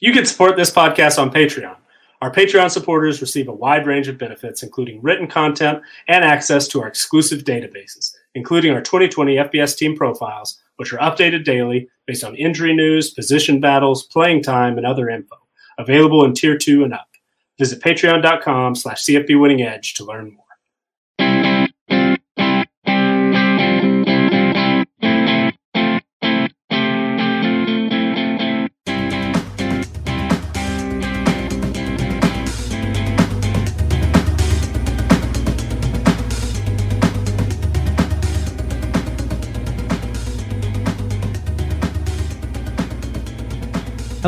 You can support this podcast on Patreon. Our Patreon supporters receive a wide range of benefits, including written content and access to our exclusive databases, including our 2020 FBS team profiles, which are updated daily based on injury news, position battles, playing time, and other info. Available in Tier 2 and up. Visit patreon.com slash CFB Winning Edge to learn more.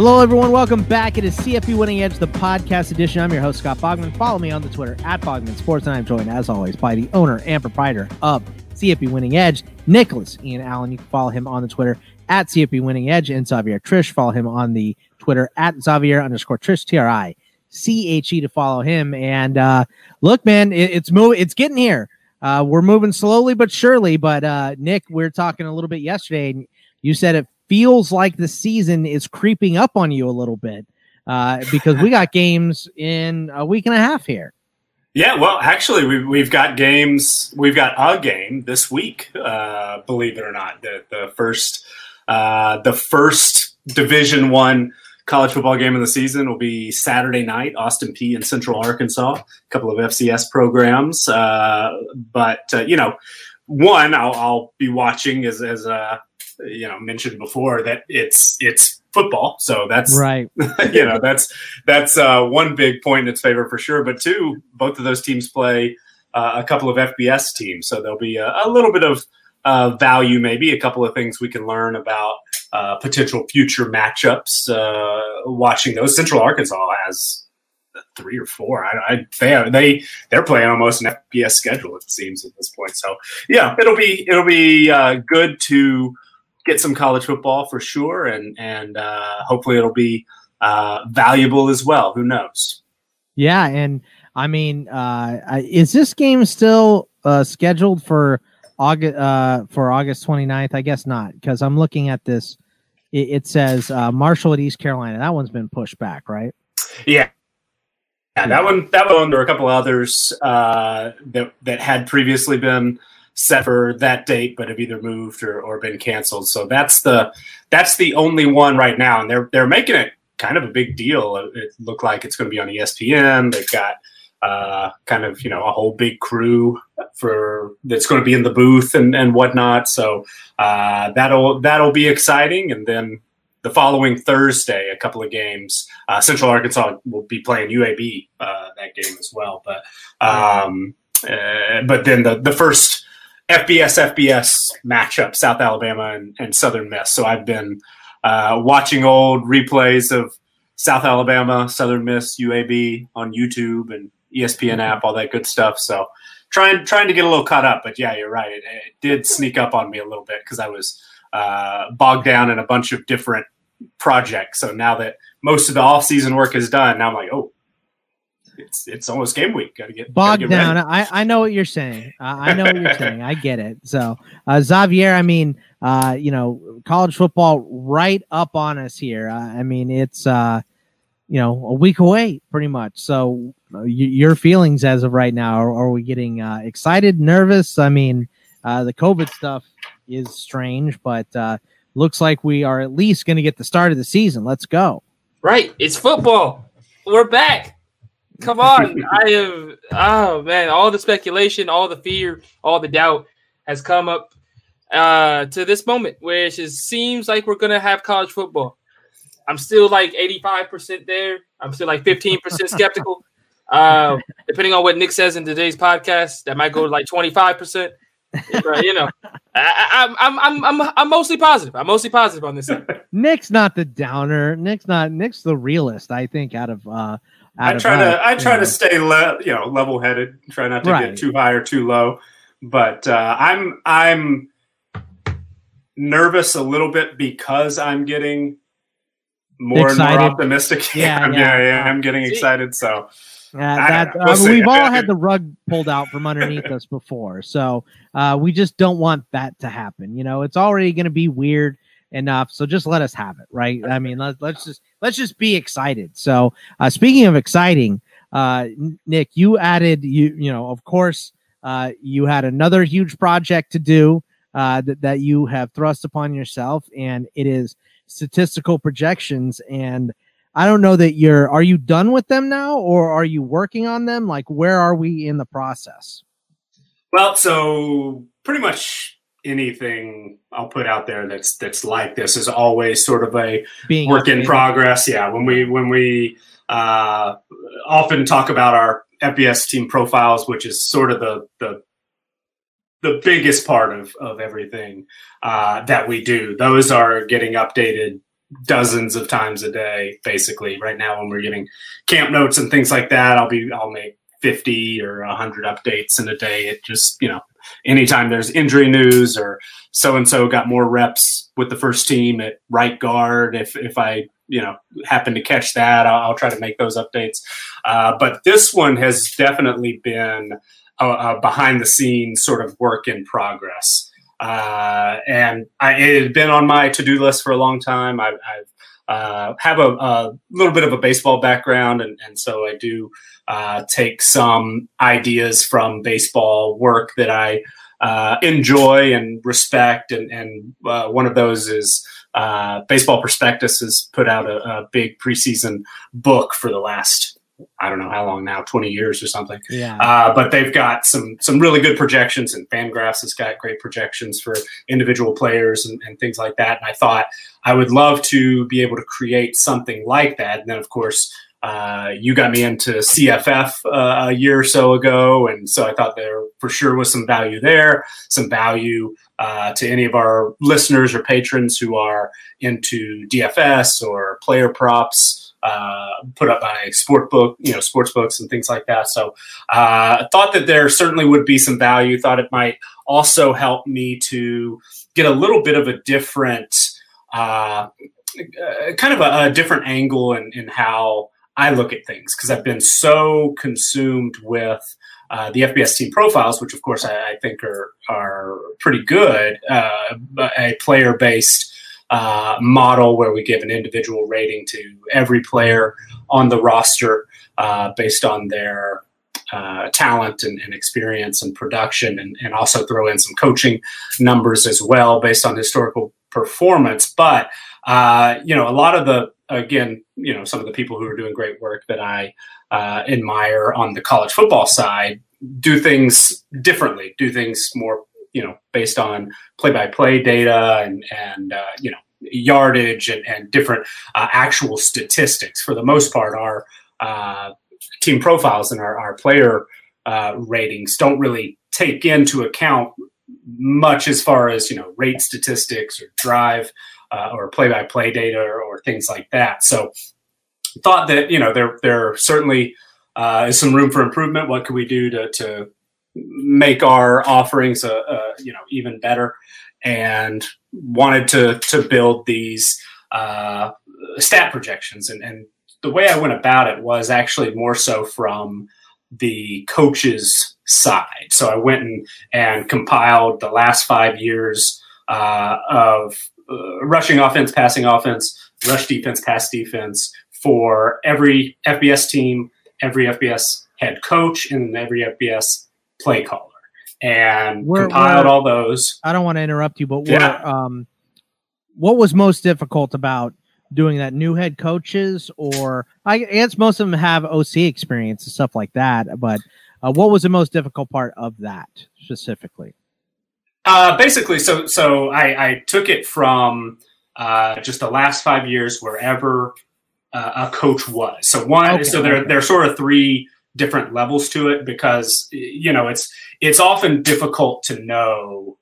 Hello, everyone. Welcome back. It is CFB Winning Edge, the podcast edition. I'm your host, Scott Bogman. Follow me on the Twitter at Bogman Sports, and I'm joined, as always, by the owner and proprietor of CFB Winning Edge, Nicholas Ian Allen. You can follow him on the Twitter at CFB Winning Edge, and Xavier Triche. Follow him on the Twitter at Xavier underscore Triche, T R I C H E to follow him. And uh, look, man, it, it's moving. It's getting here. Uh, we're moving slowly but surely. But uh, Nick, we are talking a little bit yesterday, and you said it feels like the season is creeping up on you a little bit uh, because we got games in a week and a half here. Yeah, well, actually, we've, we've got games. We've got a game this week. Uh, believe it or not, the the first uh, the first Division One college football game of the season will be Saturday night. Austin Peay and Central Arkansas, a couple of FCS programs. Uh, but uh, you know, one I'll, I'll, be watching as as a you know mentioned before that it's it's football so that's right you know that's that's uh, one big point in its favor for sure but two both of those teams play uh, a couple of fbs teams so there'll be a, a little bit of uh, value maybe a couple of things we can learn about uh, potential future matchups uh, watching those central arkansas has three or four. I, I they are, they they're playing almost an FBS schedule. It seems at this point. So yeah, it'll be it'll be uh, good to get some college football for sure, and and uh, hopefully it'll be uh, valuable as well. Who knows? Yeah, and I mean, uh, is this game still uh, scheduled for August uh, for August 29th? I guess not, because I'm looking at this. It, it says uh, Marshall at East Carolina. That one's been pushed back, right? Yeah, yeah, that one, that one, there were a couple others uh, that that had previously been set for that date, but have either moved or, or been canceled. So that's the that's the only one right now, and they're they're making it kind of a big deal. It looked like it's going to be on ESPN. They've got uh, kind of you know a whole big crew for that's going to be in the booth and and whatnot. So uh, that'll that'll be exciting, and then. The following Thursday, a couple of games. Uh, Central Arkansas will be playing UAB uh, that game as well. But um, uh, but then the the first FBS FBS matchup, South Alabama and, and Southern Miss. So I've been uh, watching old replays of South Alabama, Southern Miss, UAB on YouTube and ESPN mm-hmm. app, all that good stuff. So trying trying to get a little caught up. But yeah, you're right. It, it did sneak up on me a little bit because I was uh, bogged down in a bunch of different projects. So now that most of the off season work is done, now I'm like, oh, it's it's almost game week. Got to get bogged down. I, I know what you're saying. Uh, I know what you're saying. I get it. So uh, Xavier, I mean, uh, you know, college football right up on us here. Uh, I mean, it's uh, you know a week away pretty much. So uh, y- your feelings as of right now, are, are we getting uh, excited, nervous? I mean, uh, the COVID stuff is strange, but uh, looks like we are at least going to get the start of the season. Let's go. Right, it's football. We're back. Come on. I have oh man, all the speculation, all the fear, all the doubt has come up uh to this moment where it just seems like we're gonna have college football. I'm still like 85% there. I'm still like 15% skeptical. Uh, depending on what Nick says in today's podcast, that might go to like 25%. you know, I, I'm, I'm, I'm, I'm mostly positive. I'm mostly positive on this. Nick's not the downer. Nick's not. Nick's the realist. I think out of uh, I try to I try to stay le- you know level headed. Try not to right. get too high or too low. But uh, I'm I'm nervous a little bit because I'm getting more excited. and more optimistic. Yeah, yeah, yeah, yeah, I'm getting excited. So. yeah, that, we'll uh, we've all had the rug pulled out from underneath us before, so uh, we just don't want that to happen. You know, it's already going to be weird enough. So just let us have it, right? I mean, let, let's just let's just be excited. So uh, speaking of exciting, uh, Nick, you added you you know of course uh, you had another huge project to do uh, that that you have thrust upon yourself, and it is statistical projections and. I don't know that you're are you done with them now or are you working on them? Like where are we in the process? Well, so pretty much anything I'll put out there that's that's like this is always sort of a Being work in progress. Yeah, when we when we uh, often talk about our FBS team profiles, which is sort of the the the biggest part of of everything uh, that we do. Those are getting updated dozens of times a day, basically. Right now, when we're getting camp notes and things like that, I'll be I'll make 50 or 100 updates in a day. It just, you know, anytime there's injury news or so and so got more reps with the first team at right guard, if, if I, you know, happen to catch that, I'll, I'll try to make those updates. Uh, but this one has definitely been a, a, behind the scenes sort of work in progress. Uh, and I, it had been on my to do list for a long time. I, I've uh, have a, a, little bit of a baseball background, and, and so I do uh, take some ideas from baseball work that I uh, enjoy and respect. And, and uh, one of those is uh, Baseball Prospectus has put out a, a, big preseason book for the last. I don't know how long now, 20 years or something. Yeah. Uh, but they've got some some really good projections, and Fangraphs has got great projections for individual players and, and things like that. And I thought I would love to be able to create something like that. And then, of course, uh, you got me into CFF uh, a year or so ago, and so I thought there for sure was some value there, some value uh, to any of our listeners or patrons who are into DFS or player props uh, put up by sport book, you know, sports books and things like that. So uh, I thought that there certainly would be some value. Thought it might also help me to get a little bit of a different. Uh, kind of a, a different angle in, in how I look at things because I've been so consumed with uh, the FBS team profiles, which of course I, I think are are pretty good. Uh, a player based uh, model where we give an individual rating to every player on the roster uh, based on their uh, talent and, and, experience and production, and, and, also throw in some coaching numbers as well based on historical performance. But uh, you know, a lot of the again, you know, some of the people who are doing great work that I uh, admire on the college football side do things differently, do things more, you know, based on play-by-play data and and uh, you know yardage and, and different uh, actual statistics. For the most part, our uh, team profiles and our, our player uh, ratings don't really take into account much as far as you know rate statistics or drive uh, or play-by-play data or, or, things like that. So thought that you know there there certainly uh, is some room for improvement. What could we do to to make our offerings uh, uh you know even better? And wanted to to build these uh, stat projections and, and the way I went about it was actually more so from the coaches side. So I went and, and compiled the last five years uh, of uh, rushing offense, passing offense, rush defense, pass defense for every FBS team, every FBS head coach, and every FBS play caller, and we're, compiled we're, all those. I don't want to interrupt you, but yeah. um, what was most difficult about doing that? New head coaches, or I guess most of them have OC experience and stuff like that, but. Uh, what was the most difficult part of that specifically? Uh, basically, so so I, I took it from uh, just the last five years, wherever uh, a coach was. So one, okay. so there there are sort of three different levels to it because you know it's it's often difficult to know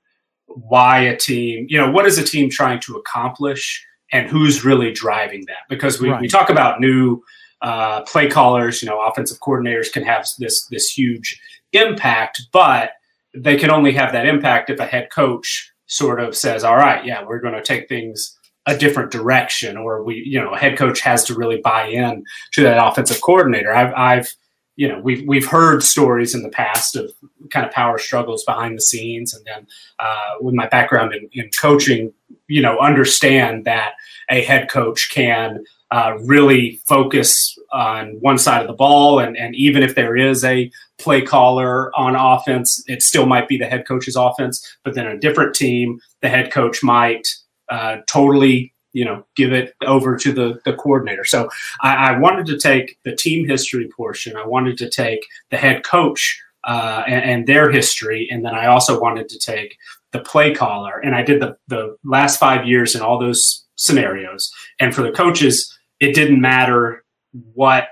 why a team, you know, what is a team trying to accomplish and who's really driving that because we, right. we talk about new uh, play callers, you know, offensive coordinators can have this this huge impact, but they can only have that impact if a head coach sort of says, "All right, yeah, we're going to take things a different direction," or we, you know, a head coach has to really buy in to that offensive coordinator. I've, I've you know, we've we've heard stories in the past of kind of power struggles behind the scenes, and then uh, with my background in, in coaching, you know, understand that a head coach can uh, really focus on one side of the ball. And, and even if there is a play caller on offense, it still might be the head coach's offense. But then a different team, the head coach might uh, totally you know give it over to the the coordinator so I, I, wanted to take the team history portion i wanted to take the head coach uh, and, and, their history and then i also wanted to take the play caller and i did the the last five years in all those scenarios and for the coaches it didn't matter what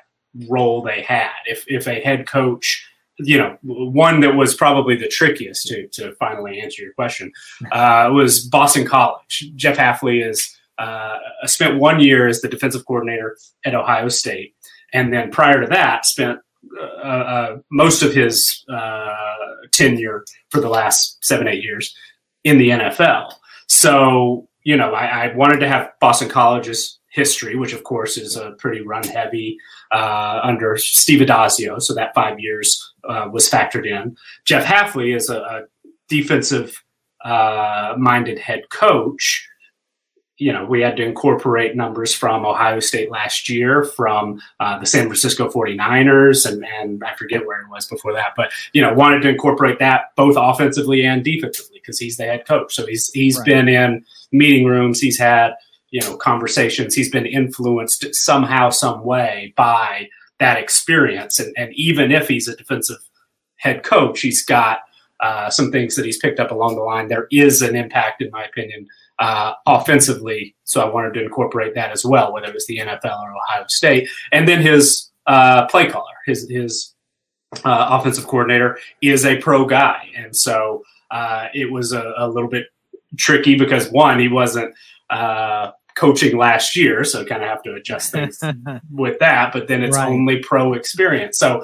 role they had. If if a head coach, you know, one that was probably the trickiest to to finally answer your question uh, was Boston College. Jeff Hafley is uh, spent one year as the defensive coordinator at Ohio State, and then prior to that, spent uh, uh most of his uh, tenure for the last seven eight years in the NFL. So you know, I, I wanted to have Boston College's history, which of course is a pretty run heavy uh, under Steve Addazio. So that five years uh, was factored in. Jeff Hafley is a, a defensive uh, minded head coach. You know, we had to incorporate numbers from Ohio State last year, from uh, the San Francisco 49ers, and, and I forget where it was before that, but, you know, wanted to incorporate that both offensively and defensively because he's the head coach. So he's he's right. been in meeting rooms, he's had you know conversations he's been influenced somehow some way by that experience. And, and even if he's a defensive head coach he's got uh, some things that he's picked up along the line. There is an impact in my opinion uh, offensively. So i wanted to incorporate that as well whether it was the nfl or ohio state. And then his uh, play caller his his uh, offensive coordinator is a pro guy. And so uh, it was a, a little bit tricky because one he wasn't uh, coaching last year, so kind of have to adjust things with that. But then it's right. only pro experience. So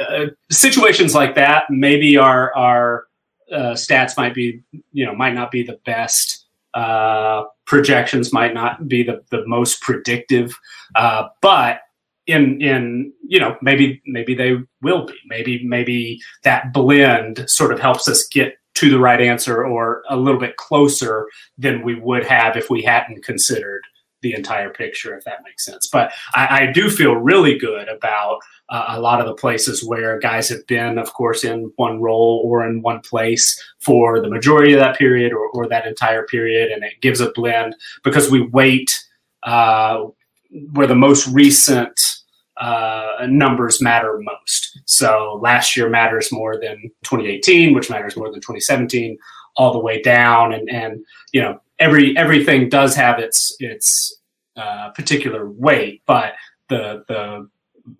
uh, situations like that, maybe our our uh, stats might be, you know, might not be the best. Uh, projections might not be the, the most predictive, uh, but in in you know maybe maybe they will be. Maybe maybe that blend sort of helps us get to the right answer or a little bit closer than we would have if we hadn't considered the entire picture, if that makes sense. But I, I do feel really good about uh, a lot of the places where guys have been, of course, in one role or in one place for the majority of that period or, or that entire period. And it gives a blend because we wait uh, where the most recent uh, numbers matter most. So last year matters more than 2018, which matters more than 2017, all the way down. And and you know every everything does have its its uh, particular weight, but the the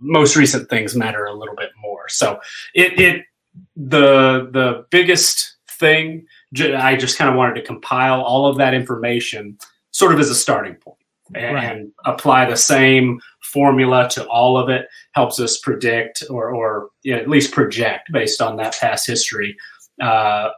most recent things matter a little bit more. So it it the the biggest thing I just kind of wanted to compile all of that information sort of as a starting point and right. apply the same formula to all of it helps us predict or, or you know, at least project based on that past history uh,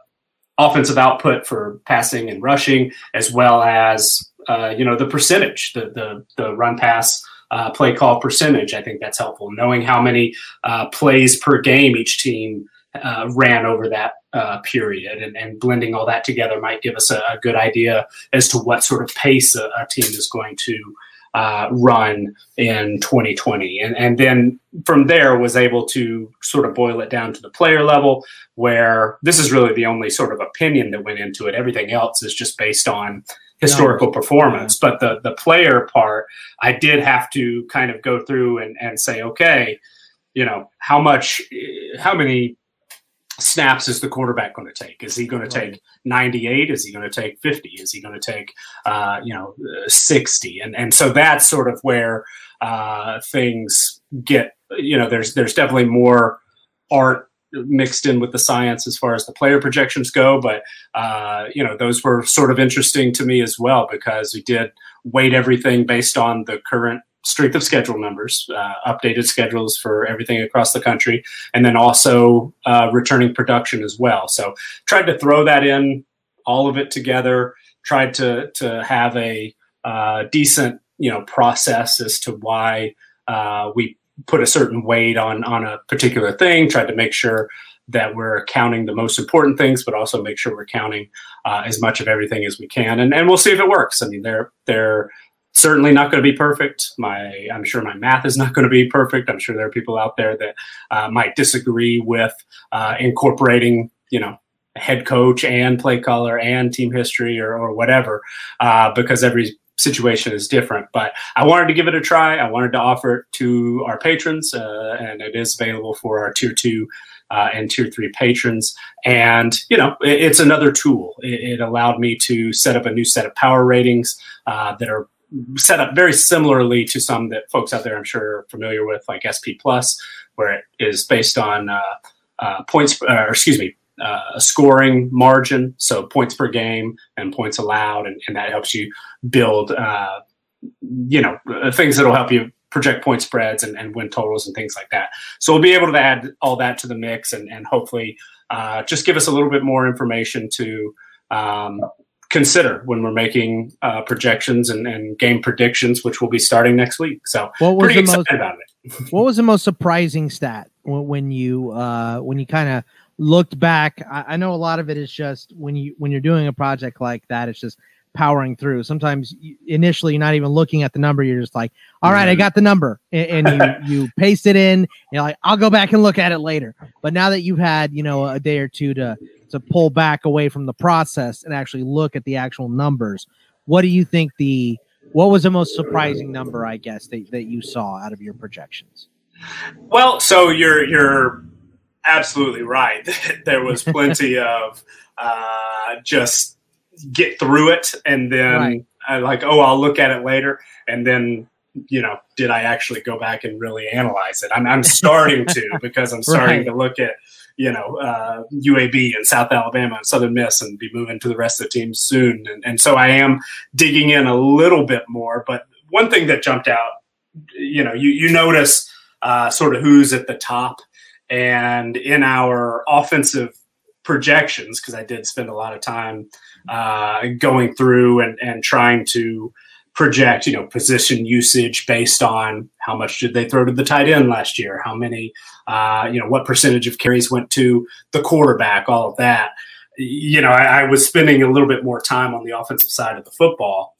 offensive output for passing and rushing as well as uh, you know the percentage the the, the run pass uh, play call percentage. I think that's helpful. Knowing how many uh, plays per game each team uh, ran over that uh, period and, and, blending all that together might give us a, a good idea as to what sort of pace a, a team is going to uh, run in 2020 and, and then from there was able to sort of boil it down to the player level where this is really the only sort of opinion that went into it. Everything else is just based on historical performance. But the the player part i did have to kind of go through and, and say okay you know how much how many snaps is the quarterback going to take? Is he going to take 98? Is he going to take 50? Is he going to take, uh, you know, 60? And and so that's sort of where uh, things get. You know, there's there's definitely more art mixed in with the science as far as the player projections go. But uh, you know, those were sort of interesting to me as well because we did weight everything based on the current strength of schedule numbers, uh, updated schedules for everything across the country, and then also uh, returning production as well. So tried to throw that in, all of it together. Tried to to have a uh, decent you know process as to why uh, we put a certain weight on on a particular thing. Tried to make sure that we're counting the most important things, but also make sure we're counting uh, as much of everything as we can, and and we'll see if it works. I mean, they're they're certainly not going to be perfect. My I'm sure my math is not going to be perfect. I'm sure there are people out there that uh, might disagree with uh, incorporating you know head coach and play caller and team history or, or whatever uh, because every situation is different. But I wanted to give it a try. I wanted to offer it to our patrons, uh, and it is available for our tier two uh, and tier three patrons. And, you know, it, it's another tool. It, it, allowed me to set up a new set of power ratings uh, that are set up very similarly to some that folks out there I'm sure are familiar with, like SP Plus, where it is based on uh, uh, points, or excuse me, uh, scoring margin, so points per game and points allowed, and, and that helps you build, uh, you know, things that'll help you project point spreads and, and, win totals and things like that. So we'll be able to add all that to the mix and, and hopefully uh, just give us a little bit more information to um, consider when we're making uh, projections and, and, game predictions, which will be starting next week. So what was the most, what was the most surprising stat when you uh, when you kind of looked back? I, I know a lot of it is just when you when you're doing a project like that, it's just powering through. Sometimes you, initially you're not even looking at the number. You're just like, all right, I mm-hmm. got the number. And, and you, you paste it in. You're like, I'll go back and look at it later. But now that you've had, you know, a day or two to, to pull back away from the process and actually look at the actual numbers, what do you think the, what was the most surprising number, I guess, that, that you saw out of your projections? Well, so you're, you're absolutely right. there was plenty of, uh, just get through it and then right. I like, oh, I'll look at it later. And then, you know, did I actually go back and really analyze it? I'm, I'm starting to because I'm starting right. to look at, you know, uh, UAB and South Alabama and Southern Miss and be moving to the rest of the teams soon. And, and so I am digging in a little bit more. But one thing that jumped out, you know, you, you notice uh, sort of who's at the top. And in our offensive projections, because I did spend a lot of time uh, going through and, and trying to project, you know, position usage based on how much did they throw to the tight end last year, how many, uh, you know, what percentage of carries went to the quarterback, all of that. You know, I, I, was spending a little bit more time on the offensive side of the football,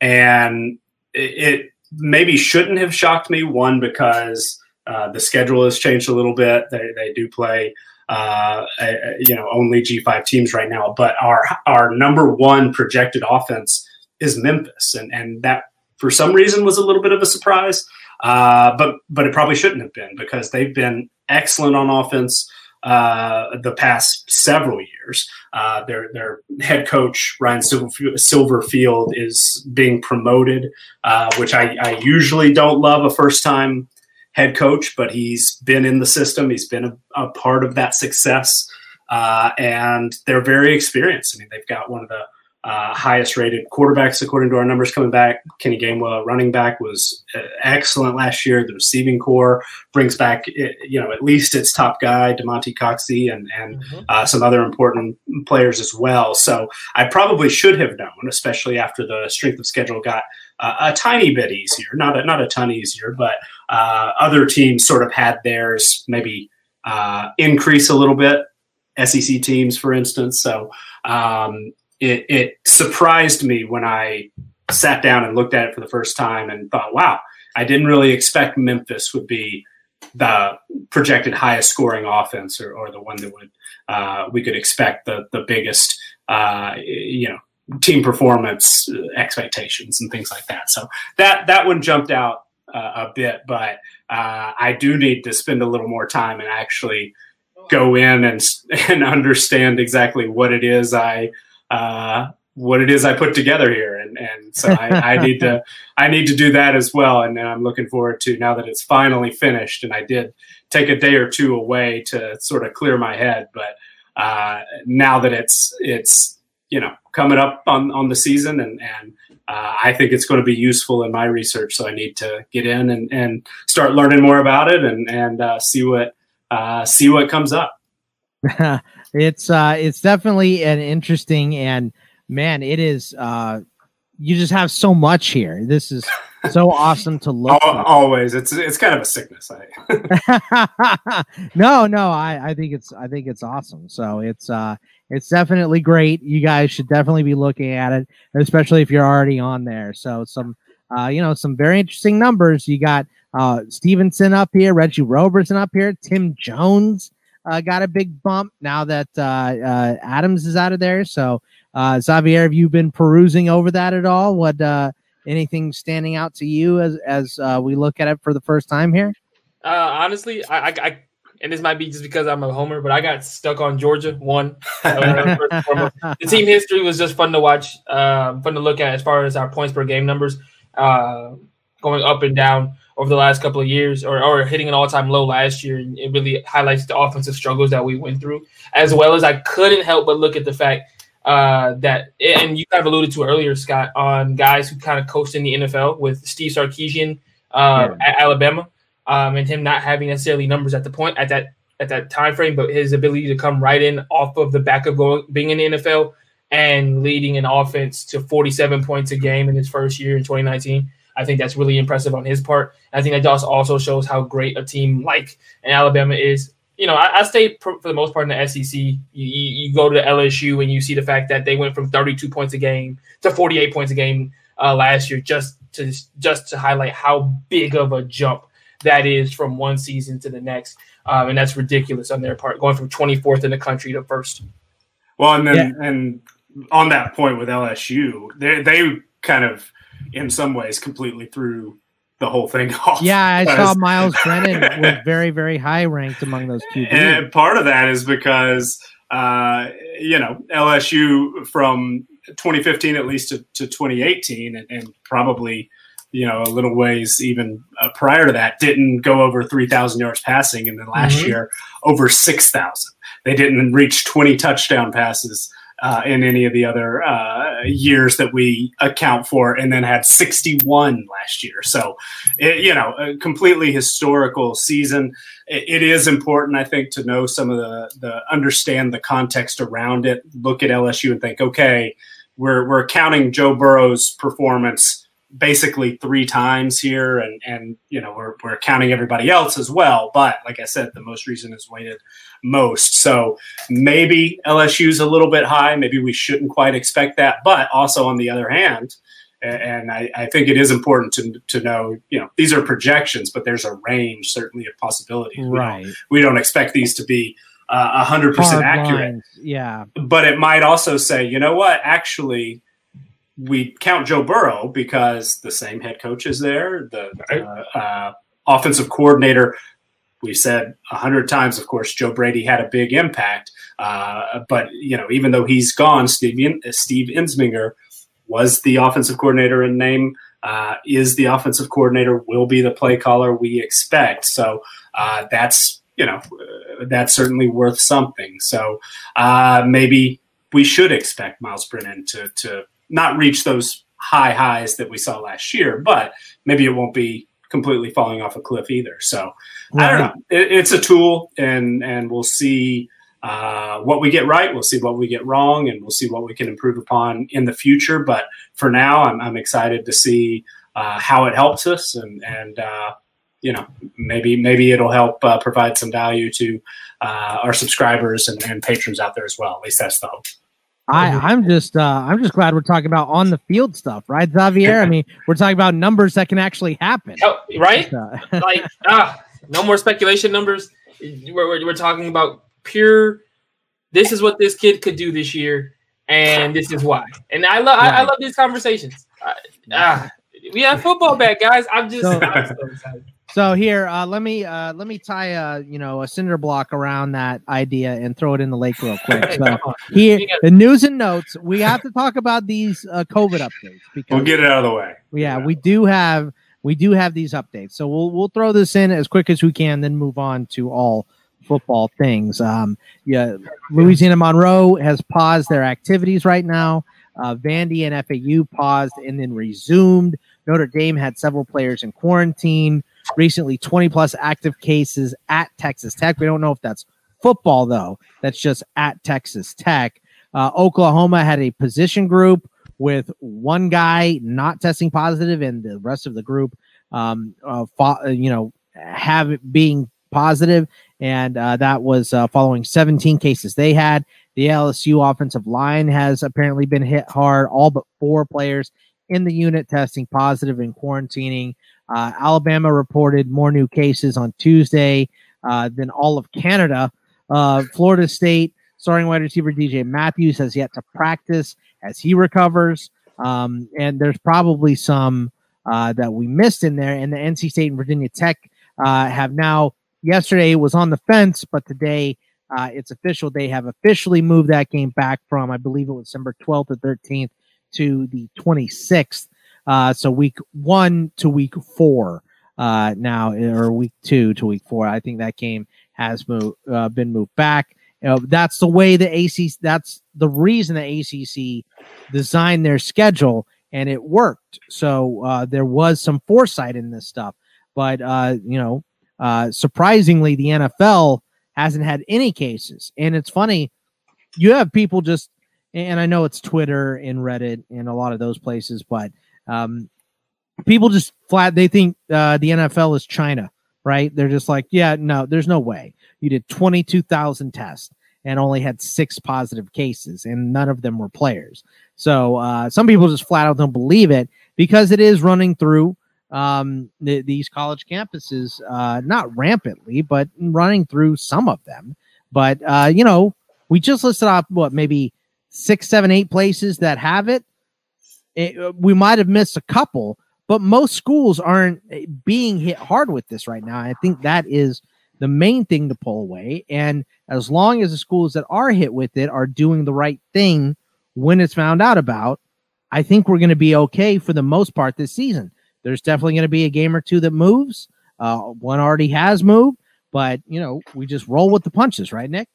and it, it maybe shouldn't have shocked me. One because uh, the schedule has changed a little bit; they they do play uh, you know, only G5 teams right now. But our our number one projected offense is Memphis, and and that for some reason was a little bit of a surprise. Uh, but but it probably shouldn't have been because they've been excellent on offense uh, the past several years. Uh, their their head coach Ryan Silverfield is being promoted, uh, which I, I, usually don't love a first time head coach, but he's been in the system. He's been a, a part of that success, uh, and they're very experienced. I mean, they've got one of the uh, highest rated quarterbacks according to our numbers coming back. Kenny Gainwell, running back, was uh, excellent last year. The receiving corps brings back, you know, at least its top guy, Damonte Coxie, and and mm-hmm. uh, some other important players as well. So I probably should have known, especially after the strength of schedule got uh, a tiny bit easier, not a, not a ton easier, but uh, other teams sort of had theirs maybe uh, increase a little bit. SEC teams, for instance. So um, it, it surprised me when I sat down and looked at it for the first time and thought, wow, I didn't really expect Memphis would be the projected highest scoring offense or, or the one that would uh, we could expect the the biggest uh, you know team performance expectations and things like that. So that that one jumped out uh, a bit, but uh, I do need to spend a little more time and actually go in and and understand exactly what it is I uh, what it is I put together here, and and so I, I need to I need to do that as well, and I'm looking forward to now that it's finally finished, and I did take a day or two away to sort of clear my head, but uh, now that it's it's you know coming up on on the season, and and uh, I think it's going to be useful in my research, so I need to get in and and start learning more about it, and and uh, see what uh, see what comes up. it's uh it's definitely an interesting and man, it is uh you just have so much here. This is so awesome to look. Always, it's it's kind of a sickness. I no, no, I I think it's I think it's awesome. So it's uh it's definitely great. You guys should definitely be looking at it, especially if you're already on there. So some uh you know some very interesting numbers. You got uh Stevenson up here, Reggie Roberson up here, Tim Jones uh, got a big bump now that uh, uh, Adams is out of there. So uh, Xavier, have you been perusing over that at all? What uh, anything standing out to you as as uh, we look at it for the first time here? Uh, honestly, I, I, I, and this might be just because I'm a homer, but I got stuck on Georgia one. the team history was just fun to watch, um, fun to look at as far as our points per game numbers uh, going up and down over the last couple of years, or, or hitting an all time low last year. And it really highlights the offensive struggles that we went through, as well as I couldn't help but look at the fact uh, that, and you kind of alluded to earlier, Scott, on guys who kind of coached in the NFL with Steve Sarkisian uh, yeah. at Alabama, um, and him not having necessarily numbers at the point at that at that time frame, but his ability to come right in off of the back of going being in the NFL and leading an offense to 47 points a game in his first year in 2019. I think that's really impressive on his part. I think that just also shows how great a team like in Alabama is you know, I, I stayed for, for, the most part in the SEC. You, you, you, go to LSU and you see the fact that they went from 32 points a game to 48 points a game uh, last year, just to just to highlight how big of a jump that is from one season to the next, um, and that's ridiculous on their part, going from 24th in the country to first. Well, and then yeah. and on that point with LSU, they they kind of in some ways completely threw the whole thing off. Yeah, I saw Myles Brennan was very, very high ranked among those two. And part of that is because uh, you know LSU from 2015 at least to, to 2018, and, and, probably you know a little ways even uh, prior to that didn't go over 3,000 yards passing, and then last mm-hmm. year over 6,000. They didn't reach 20 touchdown passes uh, in any of the other uh, years that we account for, and then had 61 last year. So, it, you know, a completely historical season. It, it is important, I think, to know some of the the understand the context around it. Look at LSU and think, okay, we're we're counting Joe Burrow's performance basically three times here and and you know we're, we're counting everybody else as well but like i said the most recent is weighted most so maybe lsu's a little bit high maybe we shouldn't quite expect that but also on the other hand and I, I think it is important to, to know, you know, these are projections, but there's a range certainly of possibilities. Right. We don't, we don't expect these to be uh, a hundred percent accurate. Lines. Yeah. But it might also say, you know what, actually, we count Joe Burrow because the same head coach is there. The uh, uh, offensive coordinator, we said a hundred times. Of course, Joe Brady had a big impact, uh, but you know, even though he's gone, Steve Steve Ensminger was the offensive coordinator in name. Uh, is the offensive coordinator will be the play caller we expect. So uh, that's you know uh, that's certainly worth something. So maybe we should expect Myles Brennan to to not reach those high highs that we saw last year, but maybe it won't be completely falling off a cliff either. So right. I don't know. It, it's a tool, and and we'll see uh, what we get right. We'll see what we get wrong, and we'll see what we can improve upon in the future. But for now, I'm, I'm excited to see uh, how it helps us, and and uh, you know maybe maybe it'll help uh, provide some value to uh, our subscribers and, and patrons out there as well. At least that's the hope. I, I'm just uh, I'm just glad we're talking about on the field stuff, right, Xavier? I mean, we're talking about numbers that can actually happen, oh, right? Like ah, no more speculation numbers. We're, we're, we're talking about pure. This is what this kid could do this year, and this is why. And I love right. I, I, love these conversations. Uh, ah, we have football back, guys. I'm just so, I'm so excited. So here, uh, let me uh, let me tie a you know a cinder block around that idea and throw it in the lake real quick. So here, the news and notes. We have to talk about these uh, COVID updates because we'll get it out of the way. Yeah, we do have we do have these updates. So we'll we'll throw this in as quick as we can, then move on to all football things. Um, yeah, Louisiana Monroe has paused their activities right now. Uh, Vandy and FAU paused and then resumed. Notre Dame had several players in quarantine recently 20 plus active cases at Texas Tech. We don't know if that's football, though. That's just at Texas Tech. Uh, Oklahoma had a position group with one guy not testing positive and the rest of the group, um, uh, fo- you know, have it being positive, and uh, that was uh, following 17 cases they had. The LSU offensive line has apparently been hit hard. All but four players in the unit testing positive and quarantining. Uh, Alabama reported more new cases on Tuesday uh, than all of Canada. Uh, Florida State starting wide receiver DJ Matthews has yet to practice as he recovers. Um, and there's probably some uh, that we missed in there. And the NC State and Virginia Tech uh, have now, yesterday was on the fence, but today uh, it's official. They have officially moved that game back from, I believe it was December 12th or 13th to the 26th. Uh, so week one to week four uh, now, or week two to week four. I think that game has moved, uh, been moved back. You know, that's the way the ACC. That's the reason the ACC designed their schedule, and it worked. So uh, there was some foresight in this stuff, but uh, you know, uh, surprisingly, the NFL hasn't had any cases, and it's funny. You have people just, and I know it's Twitter and Reddit and a lot of those places, but um, people just flat they think uh, the NFL is China, right? They're just like, yeah, no, there's no way. You did 22,000 tests and only had six positive cases, and none of them were players. So uh, some people just flat out don't believe it because it is running through um, the, these college campuses, uh, not rampantly, but running through some of them. But uh, you know, we just listed off what maybe six, seven, eight places that have it. It we might have missed a couple, but most schools aren't eh, being hit hard with this right now. I think that is the main thing to pull away. And as long as the schools that are hit with it are doing the right thing when it's found out about, I think we're going to be okay for the most part this season. There's definitely going to be a game or two that moves. Uh, one already has moved, but you know we just roll with the punches, right, Nick?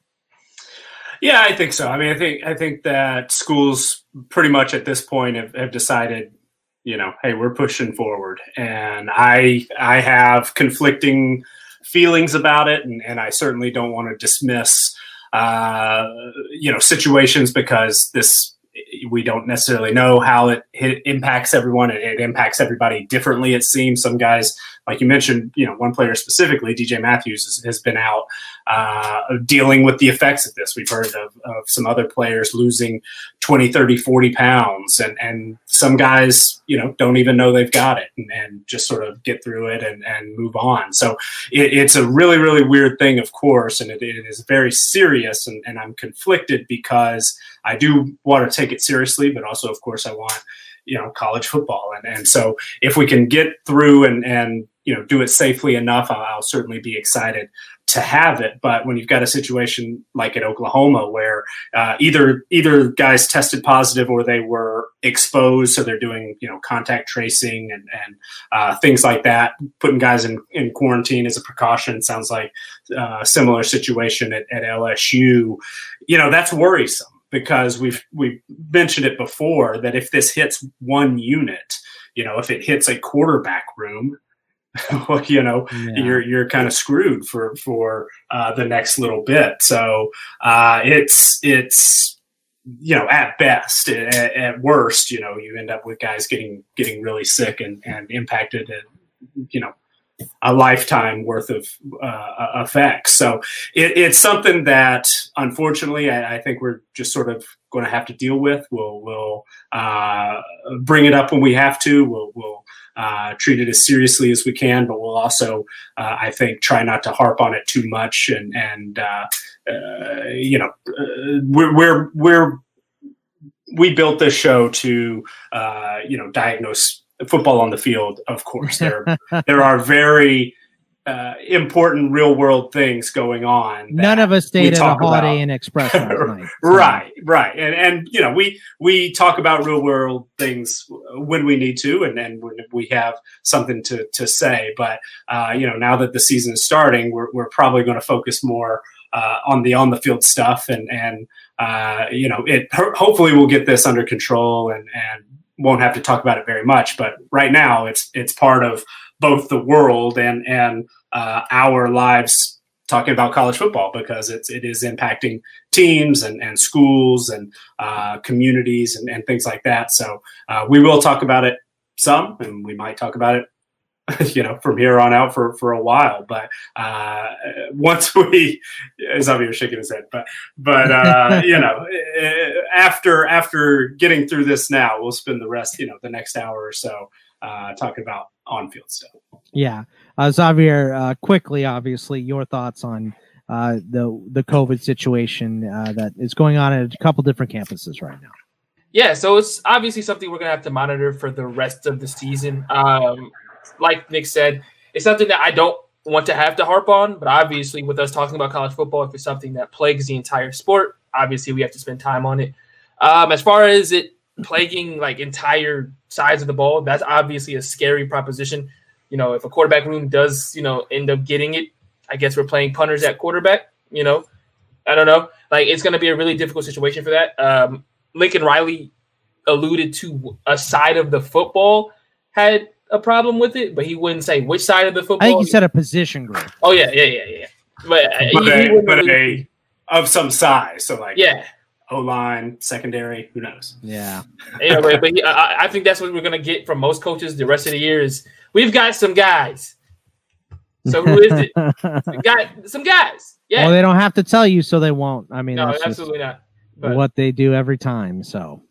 Yeah, I think so. I mean, I think I think that schools pretty much at this point have, have decided, you know, hey, we're pushing forward, and I I have conflicting feelings about it, and, and I certainly don't want to dismiss, uh, you know, situations because this we don't necessarily know how it, impacts everyone. It, it, impacts everybody differently. It seems some guys, like you mentioned, you know, one player specifically, DJ Matthews, has, has been out uh, dealing with the effects of this. We've heard of, of, some other players losing 20, 30, 40 pounds, and, and some guys, you know, don't even know they've got it and, and just sort of get through it and, and move on. So it, it's a really, really weird thing, of course, and it, it is very serious. And, and I'm conflicted because I do want to take it seriously, but also, of course, I want you know college football. And and so if we can get through and and you know do it safely enough I'll, I'll, certainly be excited to have it. But when you've got a situation like at oklahoma where uh, either either guys tested positive or they were exposed so they're doing you know contact tracing and and uh, things like that putting guys in, in quarantine as a precaution. Sounds like uh, a similar situation at, at lsu you know that's worrisome because we've we've mentioned it before that if this hits one unit you know if it hits a quarterback room you know yeah. you're you're kind of screwed for for uh, the next little bit. So uh, it's it's you know at best at, at, worst you know you end up with guys getting getting really sick and and impacted and you know a lifetime worth of uh, effects. So it, it's something that unfortunately I, I, think we're just sort of going to have to deal with. We'll we'll uh, bring it up when we have to. We'll, we'll uh, treat it as seriously as we can, but we'll also, uh, I think, try not to harp on it too much. And and uh, uh, you know, uh, we're we're we're we built this show to uh, you know diagnose football on the field. Of course, there there are very uh, important real world things going on. None of us stayed at a Holiday Inn Express night. So. right, right, and and you know we we talk about real world things when we need to, and then when we have something to to say. But uh, you know now that the season is starting, we're we're probably going to focus more uh, on the on the field stuff, and and uh, you know it hopefully we'll get this under control and and won't have to talk about it very much. But right now, it's it's part of both the world and and uh, our lives talking about college football because it's it is impacting teams and, and schools and uh, communities and, and things like that. So uh, we will talk about it some, and we might talk about it you know, from here on out for for a while. But uh, once we, Xavier shaking his head, but but uh, you know, after after getting through this now, we'll spend the rest, you know, the next hour or so uh, talking about on field stuff. Yeah, uh, Xavier, uh, quickly, obviously, your thoughts on. Uh, the the COVID situation uh, that is going on at a couple different campuses right now. Yeah, so it's obviously something we're gonna have to monitor for the rest of the season. Um, like Nick said, it's something that I don't want to have to harp on, but obviously, with us talking about college football, if it's something that plagues the entire sport, obviously we have to spend time on it. Um, as far as it plaguing like entire sides of the ball, that's obviously a scary proposition. You know, if a quarterback room does, you know, end up getting it, I guess we're playing punters at quarterback. You know, I don't know. Like it's going to be a really difficult situation for that. Um, Lincoln Riley alluded to a side of the football had a problem with it, but he wouldn't say which side of the football. I think he said a position group. Oh yeah, yeah, yeah, yeah. But, uh, but, he, a, he but a, of some size, so like yeah, O line, secondary, who knows? Yeah. anyway, but he, I, I, think that's what we're gonna get from most coaches the rest of the year is we've got some guys. So who is it? we got some guys. Yeah. Well, they don't have to tell you, so they won't. I mean, no, absolutely not. But. What they do every time. So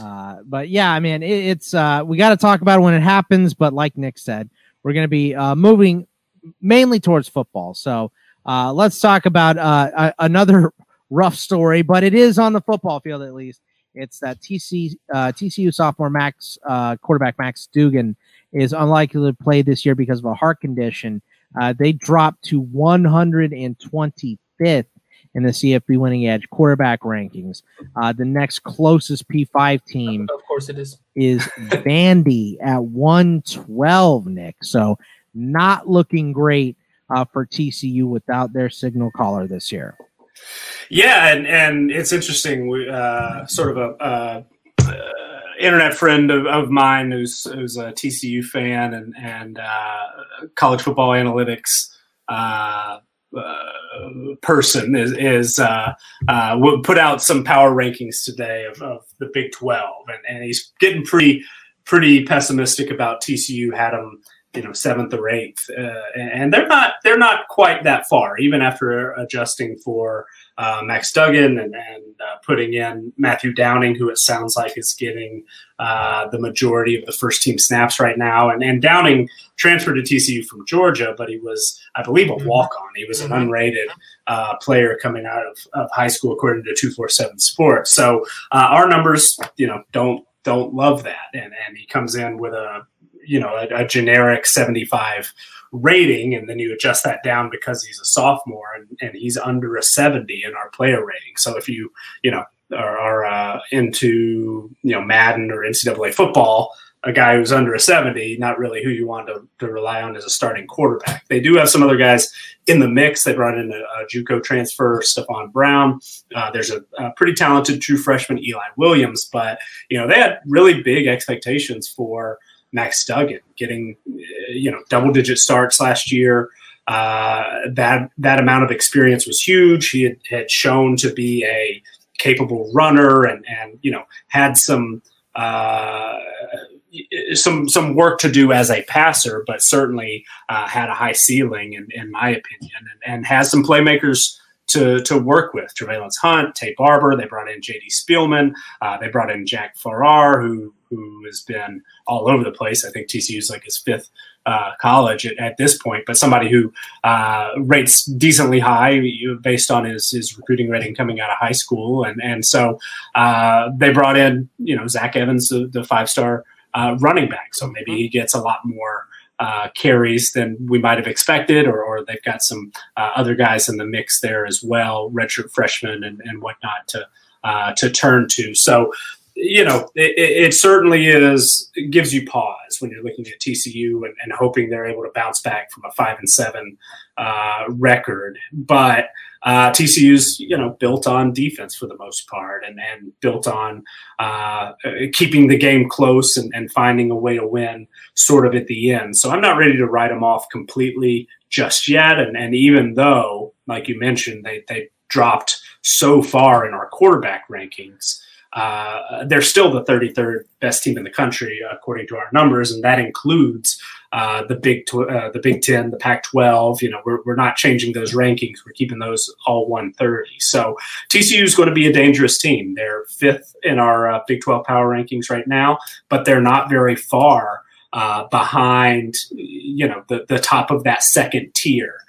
uh, but yeah, I mean, it, it's uh, we got to talk about it when it happens. But like Nick said, we're going to be uh, moving mainly towards football. So uh, let's talk about uh, another rough story, but it is on the football field at least. It's that TC, uh, TCU sophomore Max uh, quarterback Max Duggan is unlikely to play this year because of a heart condition. Uh, they dropped to 125th in the CFB winning edge quarterback rankings. Uh, the next closest P5 team, of course, it is is Vandy at 112. Nick, so not looking great uh, for TCU without their signal caller this year. Yeah, and and it's interesting. We uh, sort of a. Uh, internet friend of, of mine who's who's a TCU fan and and uh, college football analytics uh, uh, person is, is uh, uh, put out some power rankings today of, of the Big Twelve, and, and, he's getting pretty pretty pessimistic about TCU. Had them, you know, seventh or eighth, uh, and they're not they're not quite that far, even after adjusting for uh, Max Duggan and, and uh, putting in Matthew Downing, who it sounds like is getting uh, the majority of the first team snaps right now. And, and Downing transferred to TCU from Georgia, but he was, I believe, a mm-hmm. walk on. He was an mm-hmm. unrated uh, player coming out of, of high school, according to 247 Sports. So uh, our numbers, you know, don't don't love that. And, and he comes in with a, you know, a, a generic 75 rating, and then you adjust that down because he's a sophomore and, and he's under a 70 in our player rating. So if you, you know, are, are uh, into, you know, Madden or NCAA football, a guy who's under a 70, not really who you want to, to rely on as a starting quarterback. They do have some other guys in the mix. They brought in a, a JUCO transfer, stefan Brown. Uh, there's a, a, pretty talented true freshman, Eli Williams, but you know they had really big expectations for Max Duggan, getting you know double digit starts last year. Uh, that that amount of experience was huge. He had, had shown to be a capable runner, and and you know had some uh, some some work to do as a passer, but certainly uh, had a high ceiling, in, in my opinion, and, and has some playmakers to to work with. Tre'Vailance Hunt, Tate Barber. They brought in J.D. Spielman. Uh, they brought in Jack Farrar, who who has been all over the place. I think TCU is like his fifth uh, college at, at, this point, but somebody who uh, rates decently high based on his, his recruiting rating coming out of high school. And, and so uh, they brought in, you know, Zach Evans, the, the five star uh, running back. So maybe he gets a lot more. Uh, carries than we might have expected, or, or they've got some uh, other guys in the mix there as well, redshirt freshmen and, and whatnot to to turn to. So you know, it, it, certainly is gives you pause when you're looking at TCU and, and, hoping they're able to bounce back from a five and seven uh, record. But uh, TCU's you know built on defense for the most part, and and built on uh, keeping the game close and, and finding a way to win sort of at the end. So I'm not ready to write them off completely just yet. And and even though, like you mentioned, they they dropped so far in our quarterback rankings. Uh, they're still the 33rd best team in the country according to our numbers, and that includes uh, the Big tw- uh, the Big Ten, the Pac-12. You know, we're, we're not changing those rankings. We're keeping those all 130. So TCU is going to be a dangerous team. They're fifth in our uh, Big 12 power rankings right now, but they're not very far uh, behind. You know, the the top of that second tier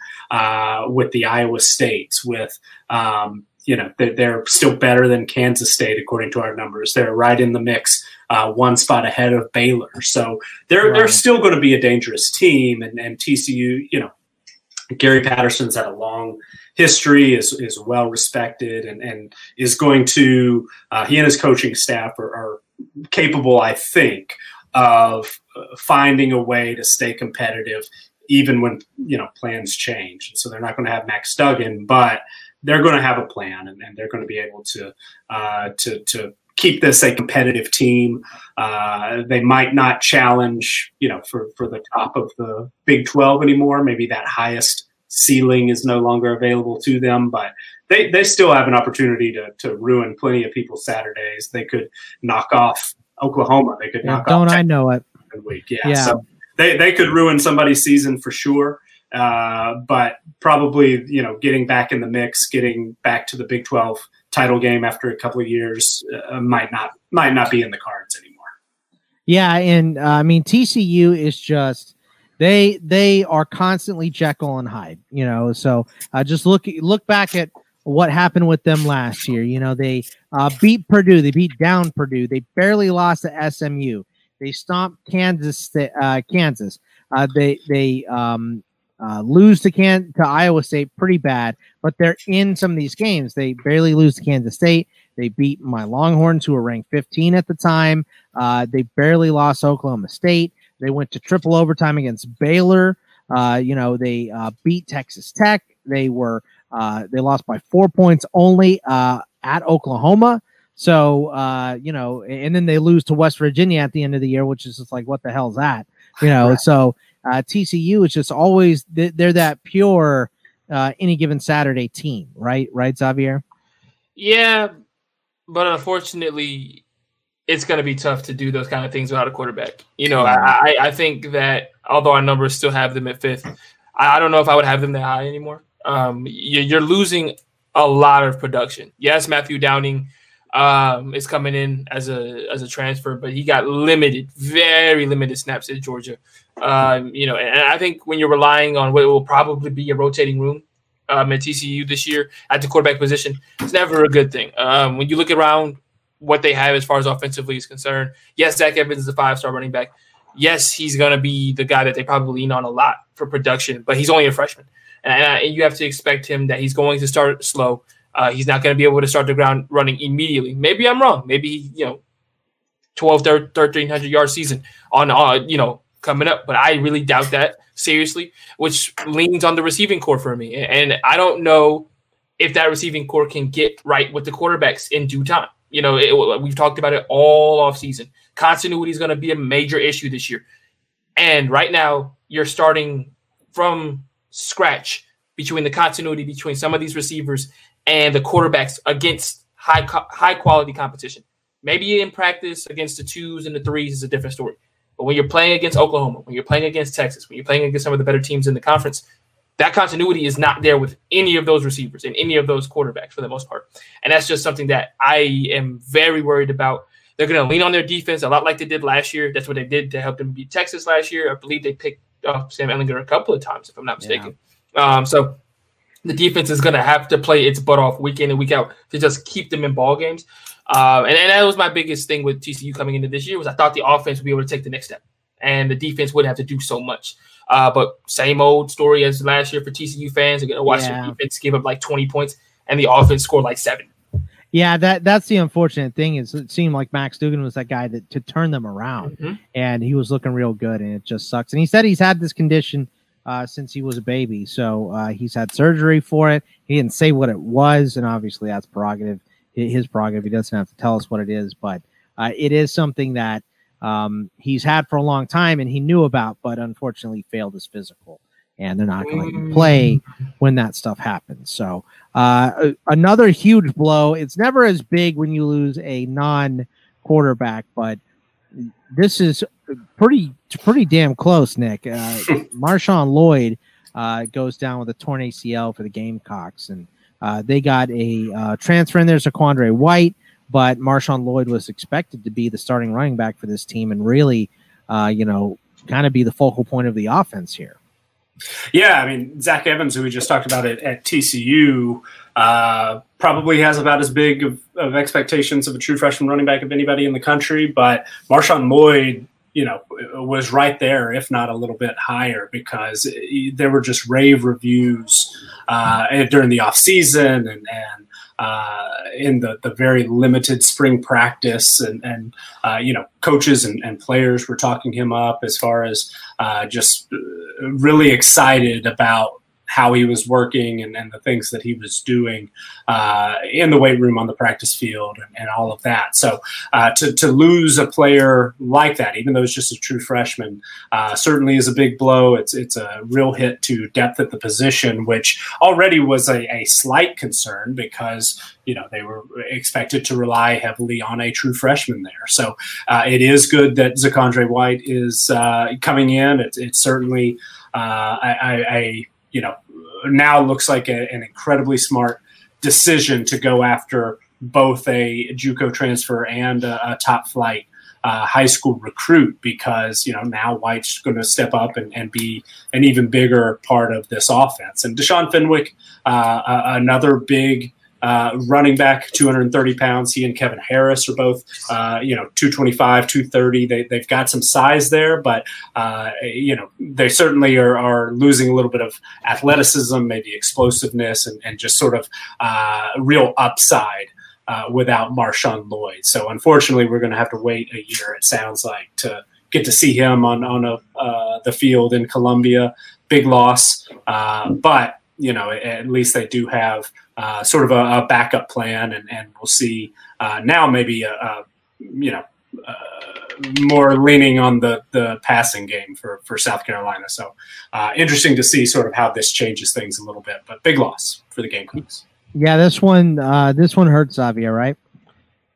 with the Iowa States with. Um, you know they're still better than Kansas State according to our numbers. They're right in the mix, uh, one spot ahead of Baylor. So they're right. they're still going to be a dangerous team. And, and TCU, you know, Gary Patterson's had a long history, is is well respected, and and is going to uh, he and his coaching staff are, are capable, I think, of uh, finding a way to stay competitive even when you know plans change. So they're not going to have Max Duggan, but they're going to have a plan and, and they're going to be able to uh, to to keep this a competitive team. Uh, they might not challenge, you know, for for the top of the Big Twelve anymore. Maybe that highest ceiling is no longer available to them, but they, they still have an opportunity to, to ruin plenty of people's Saturdays. They could knock off Oklahoma. They could yeah, knock don't off. Don't I know it? Week. Yeah. yeah. So they, they could ruin somebody's season for sure. Uh, but probably, you know, getting back in the mix, getting back to the Big 12 title game after a couple of years uh, might not might not be in the cards anymore. Yeah, and uh, I mean TCU is just they they are constantly Jekyll and Hyde, you know. So uh, just look look back at what happened with them last year. You know, they uh, beat Purdue, they beat down Purdue, they barely lost to SMU, they stomped Kansas uh, Kansas. Uh, they they um, uh, lose to Can to Iowa State pretty bad, but they're in some of these games. They barely lose to Kansas State. They beat my Longhorns, who were ranked 15 at the time. Uh, they barely lost Oklahoma State. They went to triple overtime against Baylor. Uh, you know, they uh, beat Texas Tech. They were uh, they lost by four points only uh, at Oklahoma. So uh, you know, and then they lose to West Virginia at the end of the year, which is just like, what the hell's that? You know, right. so uh, TCU is just always they're that pure uh, any given Saturday team, right? Right, Xavier? Yeah, but unfortunately, it's going to be tough to do those kind of things without a quarterback. You know, I, I think that although our numbers still have them at fifth, I, don't know if I would have them that high anymore. Um, you're losing a lot of production. Yes, Matthew Downing um, is coming in as a as a transfer, but he got limited, very limited snaps at Georgia. Um, you know, and I think when you're relying on what will probably be a rotating room um, at TCU this year at the quarterback position, it's never a good thing. Um, when you look around what they have as far as offensively is concerned, yes, Zach Evans is a five star running back. Yes, he's going to be the guy that they probably lean on a lot for production, but he's only a freshman. And, and you have to expect him that he's going to start slow. Uh, he's not going to be able to start the ground running immediately. Maybe I'm wrong. Maybe, you know, 12, 1300 yard season on, uh, you know, coming up, but I really doubt that seriously, which leans on the receiving corps for me. And I don't know if that receiving corps can get right with the quarterbacks in due time. You know, it, we've talked about it all off season. Continuity is going to be a major issue this year. And right now, you're starting from scratch between the continuity between some of these receivers and the quarterbacks against high high quality competition. Maybe in practice against the twos and the threes is a different story. But when you're playing against Oklahoma, when you're playing against Texas, when you're playing against some of the better teams in the conference, that continuity is not there with any of those receivers and any of those quarterbacks for the most part. And that's just something that I am very worried about. They're going to lean on their defense a lot like they did last year. That's what they did to help them beat Texas last year. I believe they picked up Sam Ehlinger a couple of times, if I'm not mistaken. Yeah. Um, so the defense is going to have to play its butt off week in and week out to just keep them in ball games. Uh, and, and that was my biggest thing with TCU coming into this year was I thought the offense would be able to take the next step, and the defense wouldn't have to do so much. Uh, but same old story as last year for TCU fans. They're going to watch yeah. the defense give up like 20 points, and the offense score like seven. Yeah, that that's the unfortunate thing is it seemed like Max Duggan was that guy that to turn them around, Mhm. and he was looking real good, and it just sucks. And he said he's had this condition uh, since he was a baby, so uh, he's had surgery for it. He didn't say what it was, and obviously that's prerogative, his prerogative. He doesn't have to tell us what it is, but uh, it is something that um, he's had for a long time, and he knew about, but unfortunately failed his physical, and they're not going to let him play when that stuff happens. So uh, another huge blow. It's never as big when you lose a non-quarterback, but this is pretty pretty damn close. Nick uh, Marshawn Lloyd uh, goes down with a torn ACL for the Gamecocks, and uh, they got a uh, transfer in there, Zaquandre White, but Marshawn Lloyd was expected to be the starting running back for this team, and really, uh, you know, kind of be the focal point of the offense here. Yeah, I mean Zach Evans, who we just talked about at, at TCU, uh, probably has about as big of, of expectations of a true freshman running back of anybody in the country. But Marshawn Lloyd, you know, was right there, if not a little bit higher, because there were just rave reviews uh, during the off season and and uh, in the, the very limited spring practice and, and uh, you know coaches and, and players were talking him up as far as uh, just really excited about how he was working and, and the things that he was doing uh, in the weight room on the practice field and, and all of that. So uh, to, to lose a player like that, even though it's just a true freshman, uh, certainly is a big blow. It's it's a real hit to depth at the position, which already was a, a slight concern because you know they were expected to rely heavily on a true freshman there. So uh, it is good that Zaquandre White is uh, coming in. It's it's certainly uh, I you know now looks like a, an incredibly smart decision to go after both a JUCO transfer and a, a top flight uh, high school recruit because you know now White's going to step up and, and be an even bigger part of this offense. And Deshaun Fenwick, uh, another big uh, running back, 230 pounds. He and Kevin Harris are both, uh, you know, 225, 230. They, they've got some size there, but, uh, you know, they certainly are, are losing a little bit of athleticism, maybe explosiveness, and, and just sort of uh, real upside. Uh, without Marshawn Lloyd, so unfortunately, we're going to have to wait a year. It sounds like to get to see him on on a, the field in Columbia. Big loss, but you know, at least they do have uh, sort of a, a, backup plan, and, and we'll see uh, now maybe a, a you know uh, more leaning on the the passing game for for South Carolina. So uh, interesting to see sort of how this changes things a little bit, but big loss for the Gamecocks. Yeah, this one uh, this one hurts Xavier, right?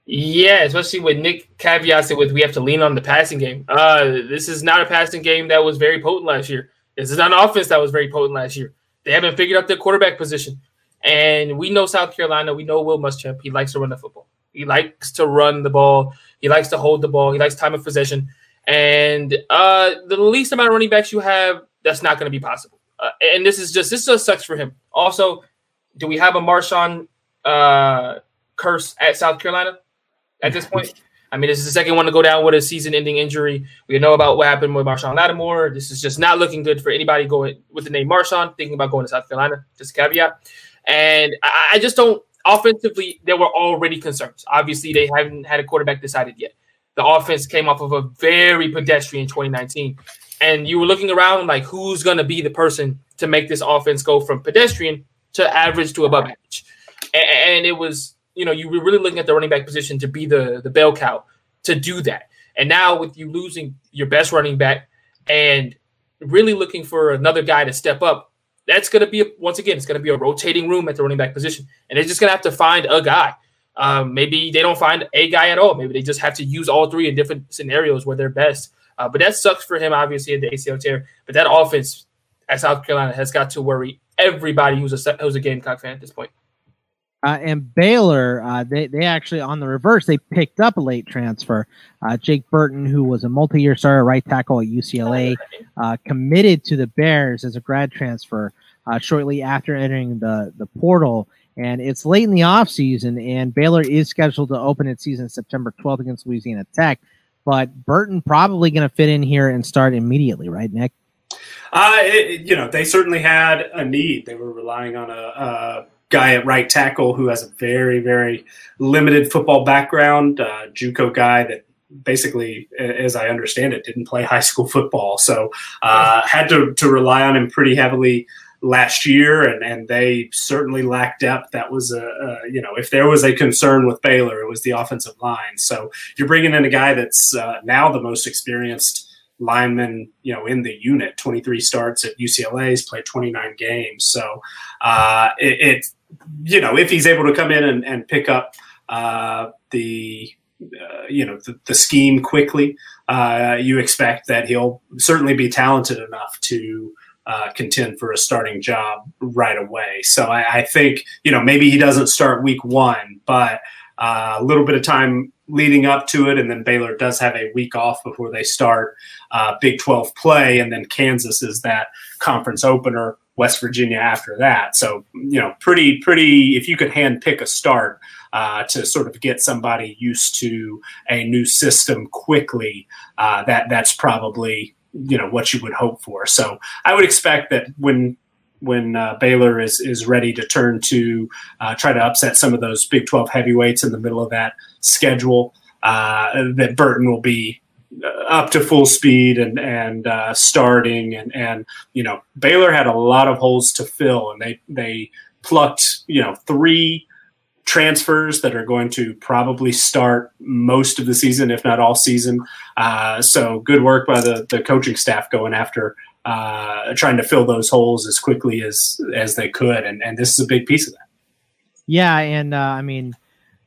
Yeah, especially with Nick caveats it with we have to lean on the passing game. Uh, this is not a passing game that was very potent last year. This is not an offense that was very potent last year. They haven't figured out their quarterback position. And we know South Carolina, we know Will Muschamp. He likes to run the football. He likes to run the ball. He likes to hold the ball. He likes time of possession. And uh, the least amount of running backs you have, that's not going to be possible. Uh, and this is just this just sucks for him. Also, do we have a Marshawn uh, curse at South Carolina at this point? I mean, this is the second one to go down with a season-ending injury. We know about what happened with Marshawn Lattimore. This is just not looking good for anybody going with the name Marshawn, thinking about going to South Carolina. Just caveat. And I, I just don't. Offensively, there were already concerns. Obviously, they haven't had a quarterback decided yet. The offense came off of a very pedestrian 2019, and you were looking around like, who's going to be the person to make this offense go from pedestrian to average to above average? And, and it was you know, you were really looking at the running back position to be the the bell cow to do that. And now with you losing your best running back and really looking for another guy to step up, that's going to be a, once again, it's going to be a rotating room at the running back position, and they're just going to have to find a guy. Um, maybe they don't find a guy at all. Maybe they just have to use all three in different scenarios where they're best. Uh, but that sucks for him, obviously, at the ACL tear. But that offense at South Carolina has got to worry everybody who's a who's a Gamecock fan at this point. Uh, and Baylor, uh, they they actually on the reverse they picked up a late transfer. Uh, Jake Burton, who was a multi-year starter right tackle at UCLA, uh, committed to the Bears as a grad transfer uh, shortly after entering the the portal. And it's late in the offseason, and Baylor is scheduled to open its season September 12th against Louisiana Tech. But Burton probably going to fit in here and start immediately, right, Nick? Uh, it, you know, they certainly had a need. They were relying on a, a guy at right tackle who has a very, very limited football background, uh, JUCO guy that basically, as I understand it, didn't play high school football. So uh, had to, to rely on him pretty heavily last year, and, and they certainly lacked depth. That was a, a, you know if there was a concern with Baylor, it was the offensive line. So you're bringing in a guy that's uh, now the most experienced lineman, you know, in the unit. 23 starts at UCLA. Played 29 games. So uh, it, it, you know, if he's able to come in and, and pick up uh, the uh, you know the, the scheme quickly, uh, you expect that he'll certainly be talented enough to uh, contend for a starting job right away. So I, I, think you know maybe he doesn't start week one, but uh, a little bit of time leading up to it, and then Baylor does have a week off before they start uh, Big 12 play, and then Kansas is that conference opener. West Virginia after that. So you know, pretty pretty. If you could hand pick a start uh, to sort of get somebody used to a new system quickly, uh, that that's probably you know what you would hope for. So I would expect that when when uh, Baylor is is ready to turn to uh, try to upset some of those Big Twelve heavyweights in the middle of that schedule, uh, that Burton will be up to full speed and and uh, starting and and you know Baylor had a lot of holes to fill and they they plucked you know three transfers that are going to probably start most of the season, if not all season. Uh, so good work by the, the coaching staff going after uh, trying to fill those holes as quickly as as they could, and and this is a big piece of that. Yeah, and uh, I mean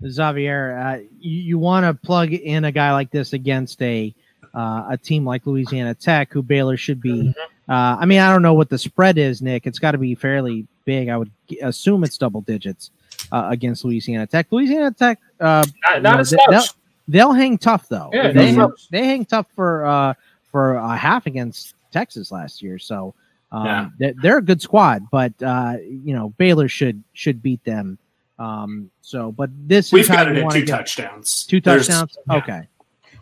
Xavier, uh, you, you want to plug in a guy like this against a uh, a team like Louisiana Tech, who Baylor should be. Mm-hmm. Uh, I mean, I don't know what the spread is, Nick. It's got to be fairly big. I would assume it's double digits uh, against Louisiana Tech. Louisiana Tech, uh, not, not know, they'll, they'll, hang tough though. Yeah, they, hang, they hang tough for uh, for a half against Texas last year. So um, yeah. they're, they're, a good squad, but uh, you know Baylor should should beat them. Um, so, but this we've got it at two touchdowns. Two touchdowns. Yeah. Okay.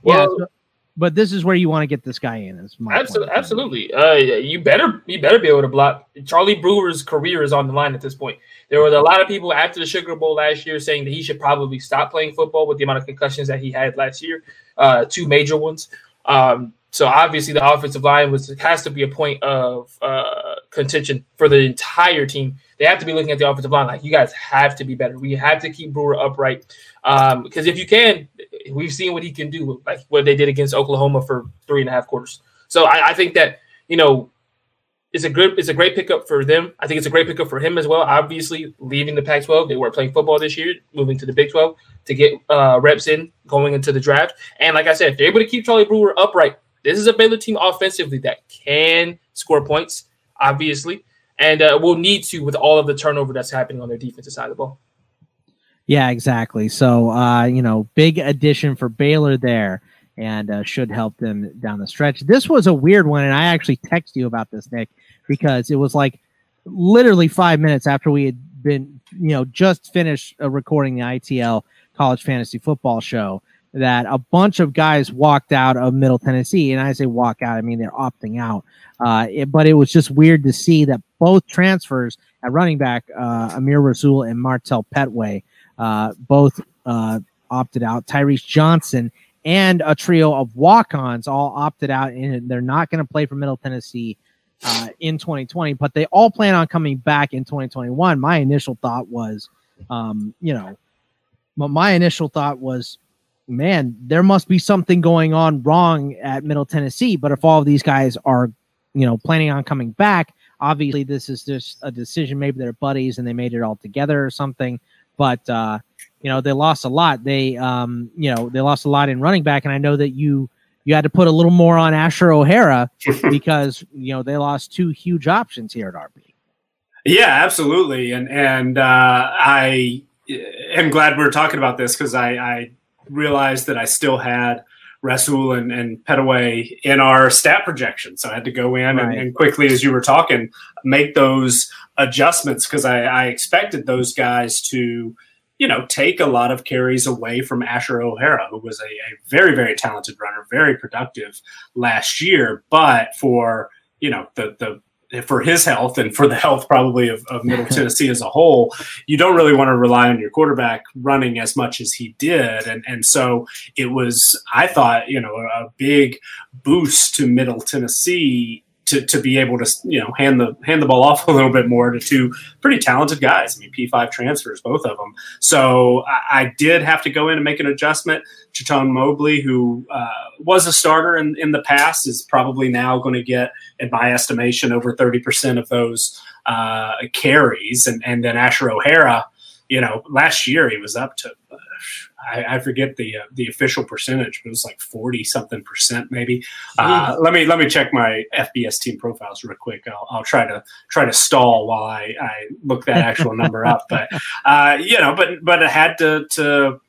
Well, yeah, so, but this is where you want to get this guy in. Is my absolutely, absolutely. Uh, you better you better be able to block. Charlie Brewer's career is on the line at this point. There was a lot of people after the Sugar Bowl last year saying that he should probably stop playing football with the amount of concussions that he had last year, uh, two major ones. Um, so obviously the offensive line was has to be a point of uh, contention for the entire team. They have to be looking at the offensive line like you guys have to be better. We have to keep Brewer upright um, because if you can, we've seen what he can do, like what they did against Oklahoma for three and a half quarters. So I, I think that you know it's a good it's a great pickup for them. I think it's a great pickup for him as well. Obviously, leaving the Pac-12, they were playing football this year, moving to the Big 12 to get uh, reps in going into the draft. And like I said, if they're able to keep Charlie Brewer upright, this is a Baylor team offensively that can score points, obviously, and uh, will need to with all of the turnover that's happening on their defensive side of the ball. Yeah, exactly. So, uh, you know, big addition for Baylor there and uh, should help them down the stretch. This was a weird one, and I actually texted you about this, Nick, because it was like literally five minutes after we had been, you know, just finished uh, recording the ITL College Fantasy Football Show that a bunch of guys walked out of Middle Tennessee, and I say walk out, I mean they're opting out. Uh, it, but it was just weird to see that both transfers at running back, uh, Amir Rasul and Martell Pettway, uh, both uh, opted out. Tyrese Johnson and a trio of walk-ons all opted out, and they're not going to play for Middle Tennessee uh, in 2020. But they all plan on coming back in 2021. My initial thought was, um, you know, my initial thought was, man, there must be something going on wrong at Middle Tennessee. But if all of these guys are, you know, planning on coming back, obviously this is just a decision. Maybe they're buddies and they made it all together or something but uh, you know they lost a lot. They um, you know they lost a lot in running back, and I know that you you had to put a little more on Asher O'Hara because you know they lost two huge options here at RB. Yeah, absolutely, and and uh, I am glad we're talking about this because I, I realized that I still had Rasul and, and Pettway in our stat projection. So I had to go in right. and, and, quickly, as you were talking, make those adjustments because I, I, expected those guys to, you know, take a lot of carries away from Asher O'Hara, who was a, a very, very talented runner, very productive last year. But for, you know, the, the for his health and for the health probably of, of Middle Tennessee as a whole, you don't really want to rely on your quarterback running as much as he did. And and so it was, I thought, you know, a big boost to Middle Tennessee to, to be able to you know hand the hand the ball off a little bit more to two pretty talented guys. I mean, P five transfers, both of them. So I, I, did have to go in and make an adjustment. Chaton Mobley, who uh, was a starter in, in the past, is probably now going to get, in my estimation, over thirty percent of those uh, carries, and and then Asher O'Hara. You know, last year he was up to I, I forget the uh, the official percentage, but it was like forty something percent, maybe. Uh, let me let me check my FBS team profiles real quick. I'll, I'll try to try to stall while I, I look that actual number up. But uh, you know, but but it had to to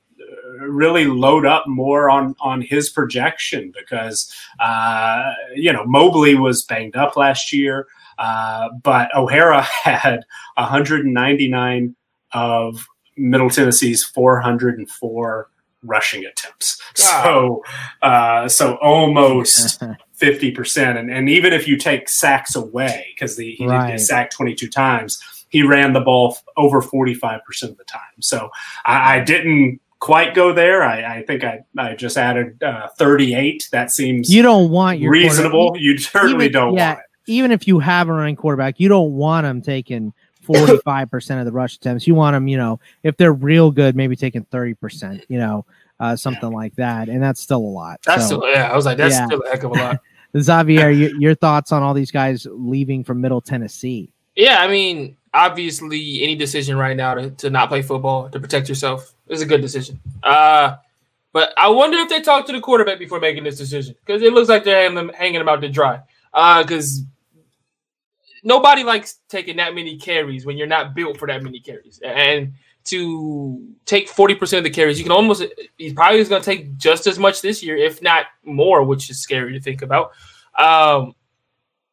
really load up more on on his projection because uh, you know Mobley was banged up last year, uh, but O'Hara had 199 of Middle Tennessee's 404 rushing attempts. So, uh, so almost 50%. And, and even if you take sacks away, because he right. did get sacked 22 times, he ran the ball over 45% of the time. So I, I didn't quite go there. I, I think I, I just added uh, 38. That seems you don't want your reasonable. You certainly even, don't yeah, want it. Even if you have a running quarterback, you don't want him taking 45% of the rush attempts. You want them, you know, if they're real good, maybe taking 30%, you know, uh, something yeah. like that. And that's still a lot. That's so, still, yeah, I was like, that's yeah. still a heck of a lot. Xavier, your, your thoughts on all these guys leaving from Middle Tennessee? Yeah, I mean, obviously, any decision right now to, to not play football to protect yourself is a good decision. Uh, but I wonder if they talked to the quarterback before making this decision because it looks like they're hanging, hanging him out to dry. Because uh, nobody likes taking that many carries when you're not built for that many carries. And to take 40% of the carries, you can almost, he's probably going to take just as much this year, if not more, which is scary to think about. Um,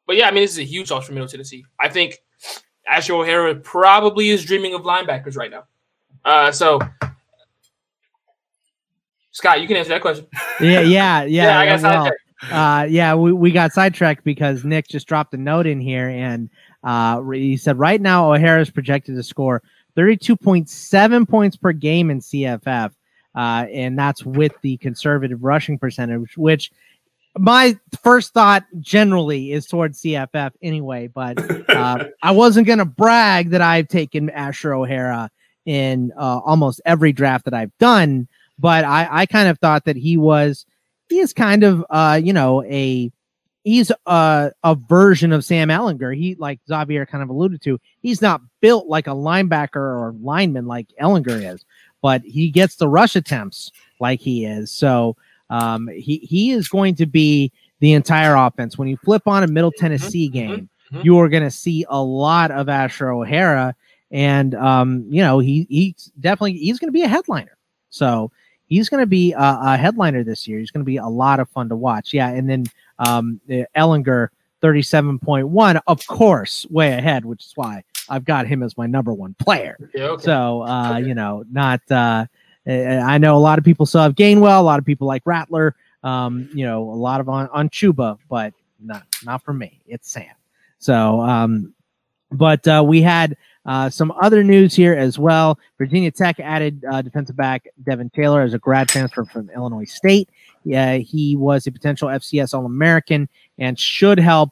but yeah, I mean, this is a huge loss for Middle Tennessee. I think Asher O'Hara probably is dreaming of linebackers right now. Uh, so, Scott, you can answer that question. Yeah, yeah, yeah. yeah I got well, uh, yeah, we, we got sidetracked because Nick just dropped a note in here and uh, he said right now O'Hara is projected to score 32.7 points per game in CFF. Uh, and that's with the conservative rushing percentage, which my first thought generally is towards CFF anyway. But uh, I wasn't going to brag that I've taken Asher O'Hara in uh, almost every draft that I've done. But I, I kind of thought that he was he is kind of uh you know a he's a, a version of Sam Ehlinger. He like Xavier kind of alluded to. He's not built like a linebacker or lineman like Ehlinger is, but he gets the rush attempts like he is. So um, he he is going to be the entire offense. When you flip on a Middle mm-hmm. Tennessee mm-hmm. game, mm-hmm. you are going to see a lot of Asher O'Hara, and um, you know he he's definitely he's going to be a headliner. So he's going to be a, a, headliner this year. He's going to be a lot of fun to watch. Yeah, and then um, Ehlinger, thirty-seven point one, of course, way ahead, which is why I've got him as my number one player. okay. So uh, okay. you know, not. Uh, I know a lot of people still have Gainwell. A lot of people like Rattler. Um, you know, a lot of on on Chuba, but not not for me. It's Sam. So, um, but uh, we had uh, some other news here as well. Virginia Tech added uh, defensive back Devin Taylor as a grad transfer from Illinois State. Yeah, he was a potential FCS All American and should help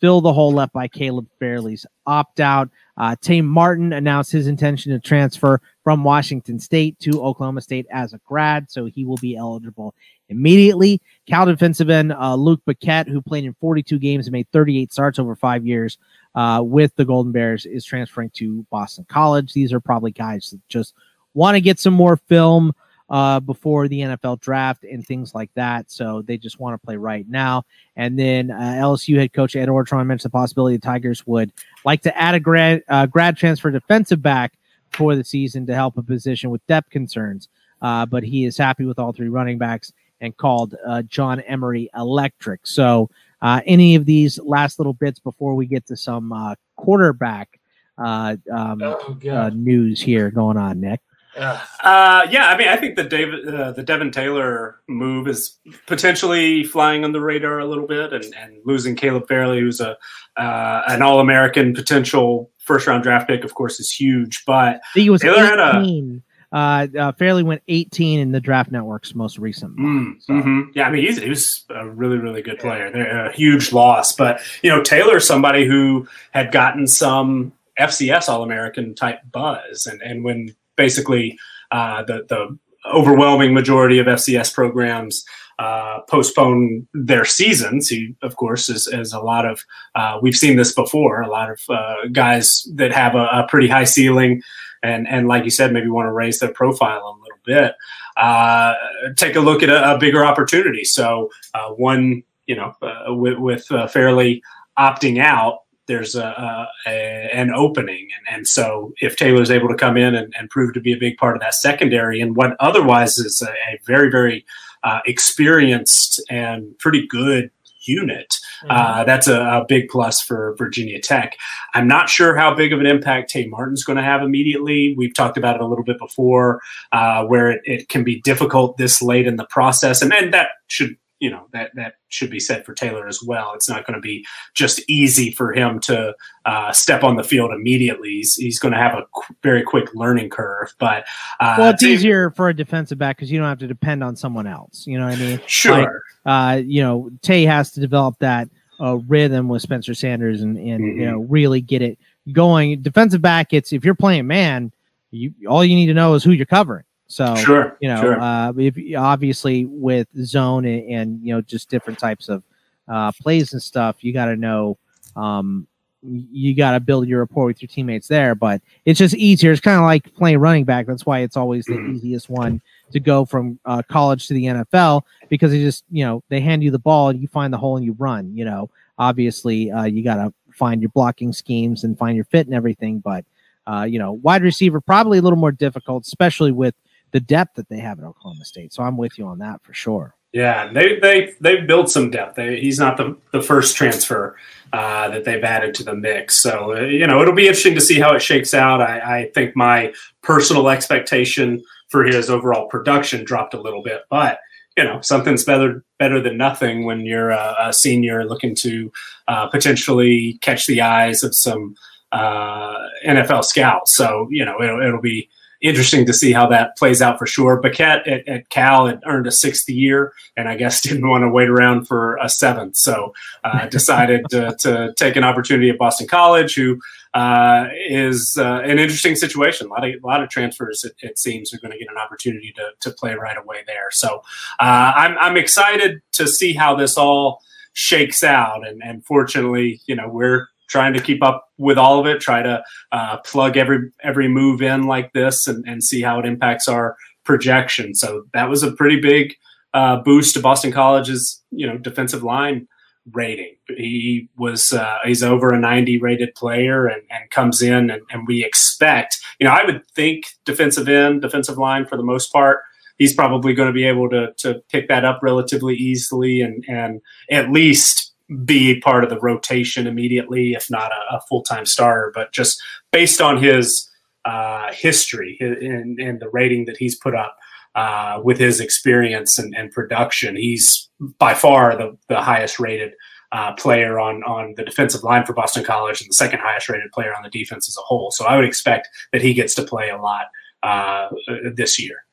fill the hole left by Caleb Farley's opt out. Uh, Tay Martin announced his intention to transfer from Washington State to Oklahoma State as a grad, so he will be eligible immediately. Cal defensive end uh, Luke Bequette, who played in 42 games and made 38 starts over five years, uh, with the Golden Bears is transferring to Boston College. These are probably guys that just want to get some more film uh, before the NFL draft and things like that. So they just want to play right now. And then uh, LSU head coach Ed Orgeron mentioned the possibility the Tigers would like to add a grad, uh, grad transfer defensive back for the season to help a position with depth concerns. Uh, but he is happy with all three running backs and called uh, John Emery electric. So uh, any of these last little bits before we get to some uh, quarterback uh, um, oh, uh, news here going on, Nick? Uh, yeah, I mean, I think the David, uh, the Devin Taylor move is potentially flying on the radar a little bit, and, and losing Caleb Farley, who's a uh, an All American potential first round draft pick, of course, is huge. But he was Taylor 18. had a uh, uh, went 18 in the Draft Network's most recent. Mm, so. mm-hmm. Yeah, I mean, he's, he was a really, really good player. They're a huge loss, but you know, Taylor's somebody who had gotten some FCS All American type buzz, and and when basically uh, the the overwhelming majority of FCS programs uh, postpone their seasons. He, of course, is, is a lot of, uh, we've seen this before, a lot of uh, guys that have a, a, pretty high ceiling and and like you said, maybe want to raise their profile a little bit. Uh, take a look at a, a bigger opportunity. So uh, one, you know, with, with Farley opting out, there's a, a, an opening, and, and so if Taylor's able to come in and, and, prove to be a big part of that secondary, and what otherwise is a, a very very uh, experienced and pretty good unit. Mm-hmm. Uh, that's a, a, big plus for Virginia Tech. I'm not sure how big of an impact Tay Martin's going to have immediately. We've talked about it a little bit before, uh, where it, it, can be difficult this late in the process, and then that should you know that that should be said for Taylor as well. It's not going to be just easy for him to uh, step on the field immediately. He's, he's going to have a qu- very quick learning curve. But uh, well, it's easier for a defensive back because you don't have to depend on someone else. You know what I mean? Sure. Like, uh, you know, Tay has to develop that uh, rhythm with Spencer Sanders and and mm-hmm. you know really get it going. Defensive back, it's if you're playing man, you all you need to know is who you're covering. So sure, you know, sure. Uh, obviously with zone and, and, you know just different types of uh, plays and stuff, you got to know. Um, you got to build your rapport with your teammates there, but it's just easier. It's kind of like playing running back. That's why it's always the mm-hmm. easiest one to go from uh, college to the NFL because they just you know they hand you the ball and you find the hole and you run. You know, obviously uh, you got to find your blocking schemes and find your fit and everything, but uh, you know, wide receiver probably a little more difficult, especially with the depth that they have at Oklahoma State. So I'm with you on that for sure. Yeah, they they they've built some depth. They, he's not the, the first transfer uh, that they've added to the mix. So uh, you know it'll be interesting to see how it shakes out. I, I, think my personal expectation for his overall production dropped a little bit, but you know something's better better than nothing when you're a, a senior looking to uh, potentially catch the eyes of some uh, NFL scouts. So you know it'll, it'll be interesting to see how that plays out for sure. Bequette at, at, Cal had earned a sixth year, and I guess didn't want to wait around for a seventh, so uh, decided to, to, take an opportunity at Boston College, who uh, is uh, an interesting situation. A lot of a lot of transfers, it, it seems, are going to get an opportunity to, to play right away there. So uh, I'm I'm excited to see how this all shakes out, and and fortunately, you know, we're trying to keep up with all of it, try to uh, plug every every move in like this, and, and see how it impacts our projection. So that was a pretty big uh, boost to Boston College's you know defensive line rating. He was uh, he's over a 90 rated player and, and comes in and, and we expect you know I would think defensive end defensive line for the most part he's probably going to be able to to pick that up relatively easily and and at least be part of the rotation immediately, if not a, a full time starter. But just based on his uh, history and, and, the rating that he's put up uh, with his experience and, and, production, he's by far the, the highest rated uh, player on on the defensive line for Boston College and the second highest rated player on the defense as a whole. So I would expect that he gets to play a lot uh, this year.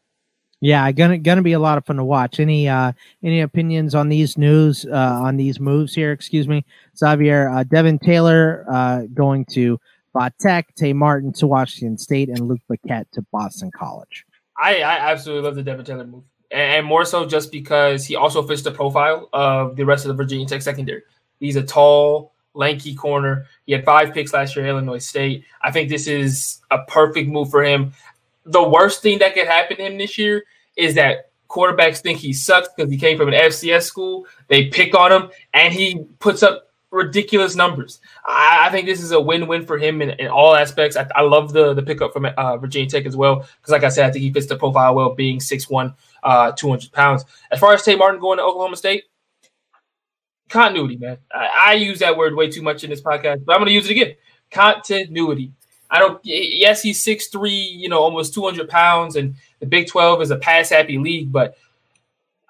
Yeah, gonna gonna be a lot of fun to watch. Any uh any opinions on these news uh on these moves here? Excuse me, Xavier. Uh, Devin Taylor uh going to Tech, Tay Martin to Washington State, and Luke Bequette to Boston College. I, I absolutely love the Devin Taylor move, and more so just because he also fits the profile of the rest of the Virginia Tech secondary. He's a tall, lanky corner. He had five picks last year at Illinois State. I think this is a perfect move for him. The worst thing that could happen to him this year is that quarterbacks think he sucks because he came from an FCS school. They pick on him, and he puts up ridiculous numbers. I, I think this is a win-win for him in, in all aspects. I, I, love the the pickup from uh, Virginia Tech as well because, like I said, I think he fits the profile well, being 6'1", uh, 200 pounds. As far as Tay Martin going to Oklahoma State, continuity, man. I, I use that word way too much in this podcast, but I'm going to use it again. Continuity. I don't. Yes, he's six three, you know, almost two hundred pounds, and the Big Twelve is a pass happy league. But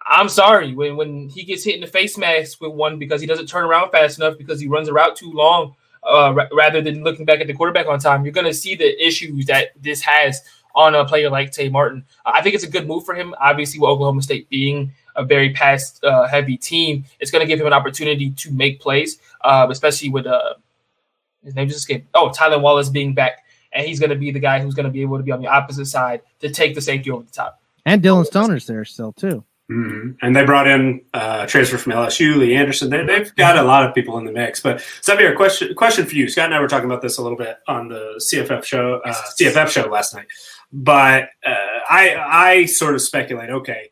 I'm sorry when when he gets hit in the face mask with one because he doesn't turn around fast enough because he runs a route too long, uh, r- rather than looking back at the quarterback on time. You're going to see the issues that this has on a player like Tay Martin. I think it's a good move for him. Obviously, with Oklahoma State being a very pass uh, heavy team, it's going to give him an opportunity to make plays, uh, especially with uh, his name just escaped. Oh, Tyler Wallace being back, and he's going to be the guy who's going to be able to be on the opposite side to take the safety over the top. And Dillon Stoner's there still too. Mm-hmm. And they brought in uh, transfer from LSU, Lee Anderson. They, have got a lot of people in the mix. But Xavier, question question for you. Scott and I were talking about this a little bit on the CFF show uh, CFF show last night. But uh, I I sort of speculate. Okay,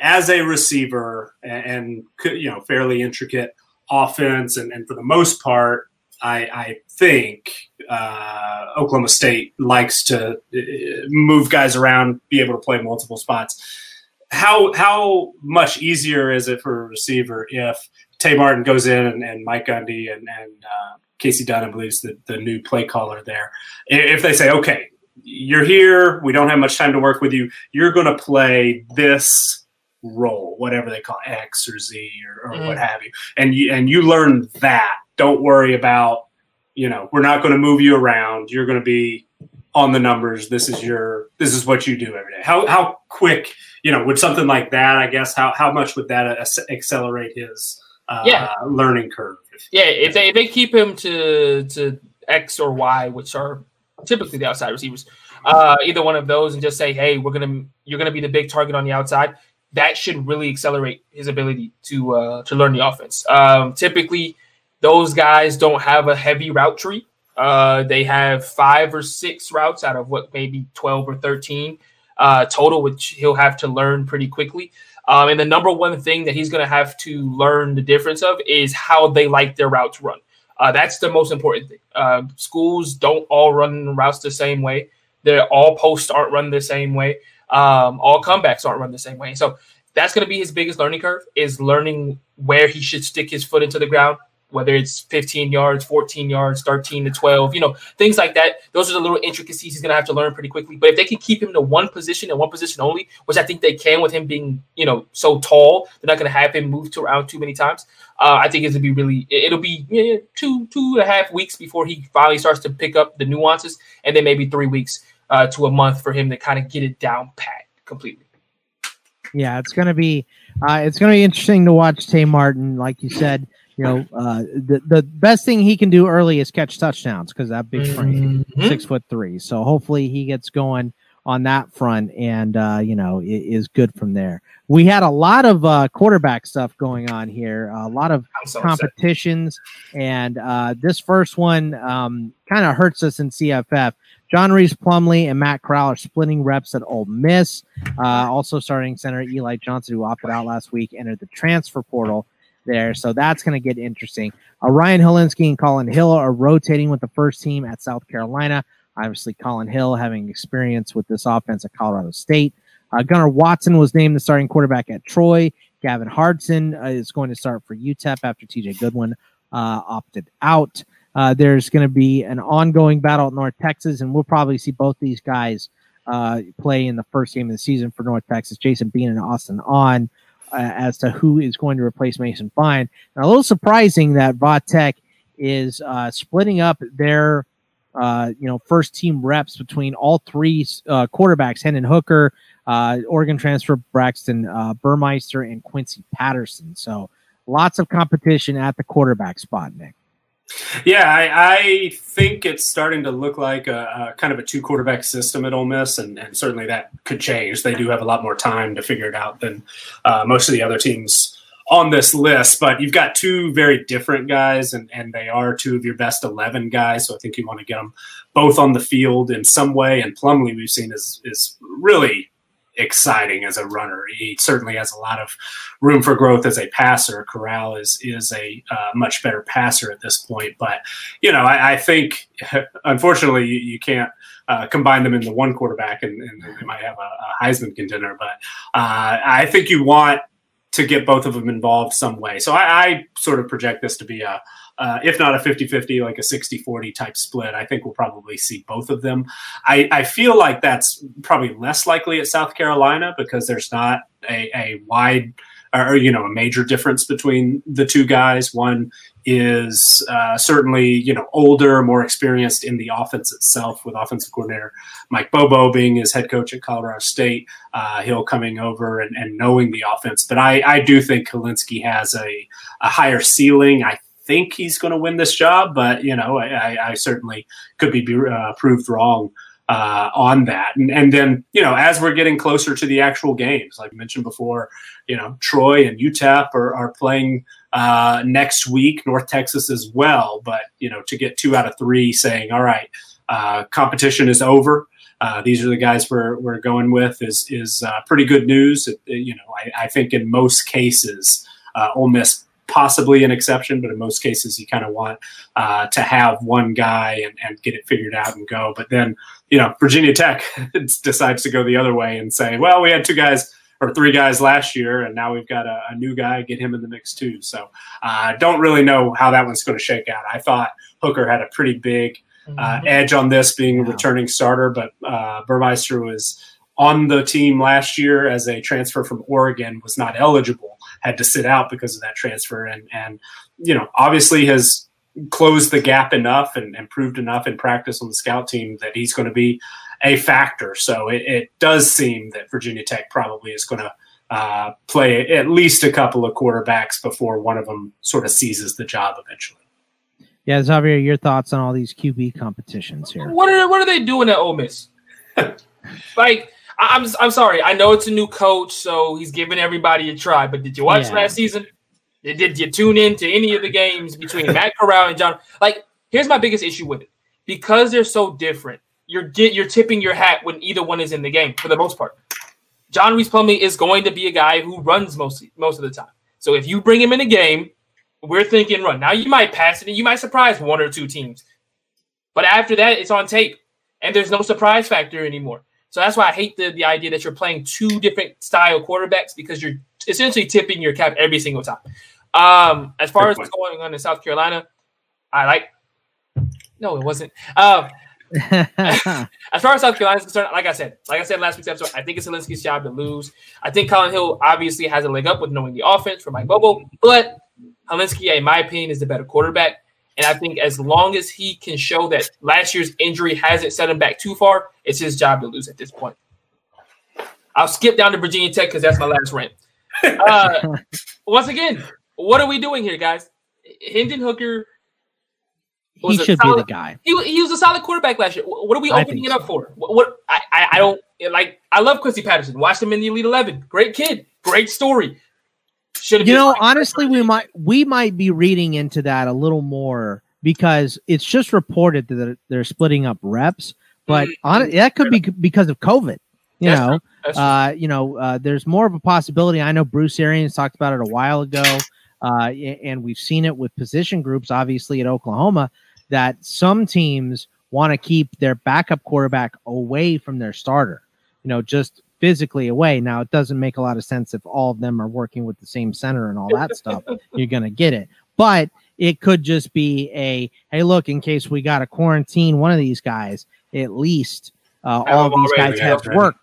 as a receiver and, and you know fairly intricate offense, and, and for the most part, I, I think uh, Oklahoma State likes to uh, move guys around, be able to play multiple spots. How how much easier is it for a receiver if Tay Martin goes in and, and Mike Gundy and, and uh, Kasey Dunham believes the, the new play caller there? If they say, okay, you're here, we don't have much time to work with you, you're going to play this role, whatever they call it, X or Z or, or mm-hmm. what have you, and you and you learn that. Don't worry about, you know, we're not going to move you around. You're going to be on the numbers. This is your this is what you do every day. How how quick, you know, would something like that? I guess how how much would that accelerate his uh, yeah. learning curve? Yeah, if they if they keep him to to X or Y, which are typically the outside receivers, uh, either one of those, and just say, hey, we're gonna you're gonna be the big target on the outside that should really accelerate his ability to uh, to learn the offense. Um, typically, those guys don't have a heavy route tree. Uh, they have five or six routes out of what maybe twelve or thirteen uh, total, which he'll have to learn pretty quickly. Um, and the number one thing that he's going to have to learn the difference of is how they like their routes run. Uh, that's the most important thing. Uh, schools don't all run routes the same way. They're all posts aren't run the same way. Um, all comebacks aren't run the same way. So that's going to be his biggest learning curve is learning where he should stick his foot into the ground, whether it's 15 yards, 14 yards, 13 to 12, you know, things like that. Those are the little intricacies he's going to have to learn pretty quickly. But if they can keep him to one position and one position only, which I think they can with him being, you know, so tall, they're not going to have him move to around too many times. Uh, I think it'll be really, it'll be yeah, two, two and a half weeks before he finally starts to pick up the nuances, and then maybe three weeks uh, to a month for him to kind of get it down pat completely. Yeah, it's gonna be uh, it's gonna be interesting to watch Tay Martin. Like you said, you know, uh, the the best thing he can do early is catch touchdowns because that big frame, mm-hmm. six foot three. So hopefully he gets going on that front and uh, you know is good from there. We had a lot of uh, quarterback stuff going on here, a lot of so competitions, upset. and uh, this first one um, kind of hurts us in CFF. John Rhys Plumlee and Matt Corral are splitting reps at Ole Miss. Uh, also, starting center Eli Johnson, who opted out last week, entered the transfer portal there. So that's going to get interesting. Uh, Ryan Hilinski and Colin Hill are rotating with the first team at South Carolina. Obviously, Colin Hill having experience with this offense at Colorado State. Uh, Gunnar Watson was named the starting quarterback at Troy. Gavin Hardison uh, is going to start for UTEP after TJ Goodwin uh, opted out. Uh, there's going to be an ongoing battle at North Texas, and we'll probably see both these guys uh, play in the first game of the season for North Texas. Jason Bean and Austin Aune as to who is going to replace Mason Fine. Now, a little surprising that Vatech is uh, splitting up their uh, you know first team reps between all three uh, quarterbacks: Hendon Hooker, Oregon transfer Braxton Burmeister, and Quincy Patterson. So lots of competition at the quarterback spot, Nick. Yeah, I, I, think it's starting to look like a, a, kind of a two quarterback system at Ole Miss, and, and, certainly that could change. They do have a lot more time to figure it out than uh, most of the other teams on this list. But you've got two very different guys, and, and they are two of your best 11 guys. So I think you want to get them both on the field in some way. And Plumlee, we've seen, is, is really exciting as a runner. He certainly has a lot of room for growth as a passer. Corral is is a uh, much better passer at this point, but you know I, I think unfortunately you, you can't. Uh, combine them into one quarterback, and, and they might have a, a Heisman contender. But uh, I think you want to get both of them involved some way. So I, I, sort of project this to be a, uh, if not a 50 50, like a 60 40 type split. I think we'll probably see both of them. I, I feel like that's probably less likely at South Carolina because there's not a, a wide or, you know, a major difference between the two guys. One is uh, certainly you know older, more experienced in the offense itself, with offensive coordinator Mike Bobo being his head coach at Colorado State. Uh, Hill coming over and, and, knowing the offense, but I, I do think Hilinski has a, a higher ceiling. I think he's going to win this job, but you know I, I certainly could be uh, proved wrong. Uh, on that. And, and then, you know, as we're getting closer to the actual games, like I mentioned before, you know, Troy and UTEP are, are playing uh, next week, North Texas as well. But you know, to get two out of three, saying, "All right, uh, competition is over." Uh, these are the guys we're, we're going with is is uh, pretty good news. It, you know, I, I, think in most cases, uh, Ole Miss possibly an exception, but in most cases, you kind of want uh, to have one guy and, and get it figured out and go. But then, you know, Virginia Tech decides to go the other way and say, well, we had two guys or three guys last year, and now we've got a, a new guy, get him in the mix too. So I uh, don't really know how that one's going to shake out. I thought Hooker had a pretty big uh, mm-hmm. edge on this being a returning starter, but uh, Burmeister was on the team last year as a transfer from Oregon, was not eligible, had to sit out because of that transfer, and and you know obviously has closed the gap enough and, and proved enough in practice on the scout team that he's going to be a factor. So it, it does seem that Virginia Tech probably is going to uh, play at least a couple of quarterbacks before one of them sort of seizes the job eventually. Yeah, Xavier, your thoughts on all these QB competitions here? What are what are they doing at Ole Miss? like, I'm I'm sorry, I know it's a new coach, so he's giving everybody a try. But did you watch yeah. last season? Did you tune in to any of the games between Matt Corral and John? Like, here's my biggest issue with it: because they're so different you're you're tipping your hat when either one is in the game for the most part. John Rhys Plumlee is going to be a guy who runs most most of the time. So if you bring him in a game, we're thinking run. Now you might pass it and you might surprise one or two teams. But after that, it's on tape. And there's no surprise factor anymore. So that's why I hate the, the idea that you're playing two different style quarterbacks because you're essentially tipping your cap every single time. Um, as far Good as point. what's going on in South Carolina, I like no, it wasn't. Um, as far as South Carolina is concerned, like I said, like I said last week's episode, I think it's Hilinski's job to lose. I think Colin Hill obviously has a leg up with knowing the offense for Mike Bobo, but Hilinski, in my opinion, is the better quarterback. And I think as long as he can show that last year's injury hasn't set him back too far, it's his job to lose at this point. I'll skip down to Virginia Tech because that's my last rant. Uh, once again, what are we doing here, guys? Hendon Hooker he should solid, be the guy. He, he was a solid quarterback last year. What are we opening it up so. for? What, what I, I, I don't like. I love Quincy Patterson. Watched him in the Elite Eleven. Great kid. Great story. Should you know? Honestly, we might we might be reading into that a little more because it's just reported that they're splitting up reps, but mm-hmm. on that could be because of COVID. You That's know, uh, you know, uh, there's more of a possibility. I know Bruce Arians talked about it a while ago, uh, and we've seen it with position groups, obviously at Oklahoma that some teams want to keep their backup quarterback away from their starter, you know, just physically away. Now, it doesn't make a lot of sense if all of them are working with the same center and all that stuff. You're going to get it. But it could just be a hey, look, in case we got to quarantine one of these guys, at least uh, all of these guys have worked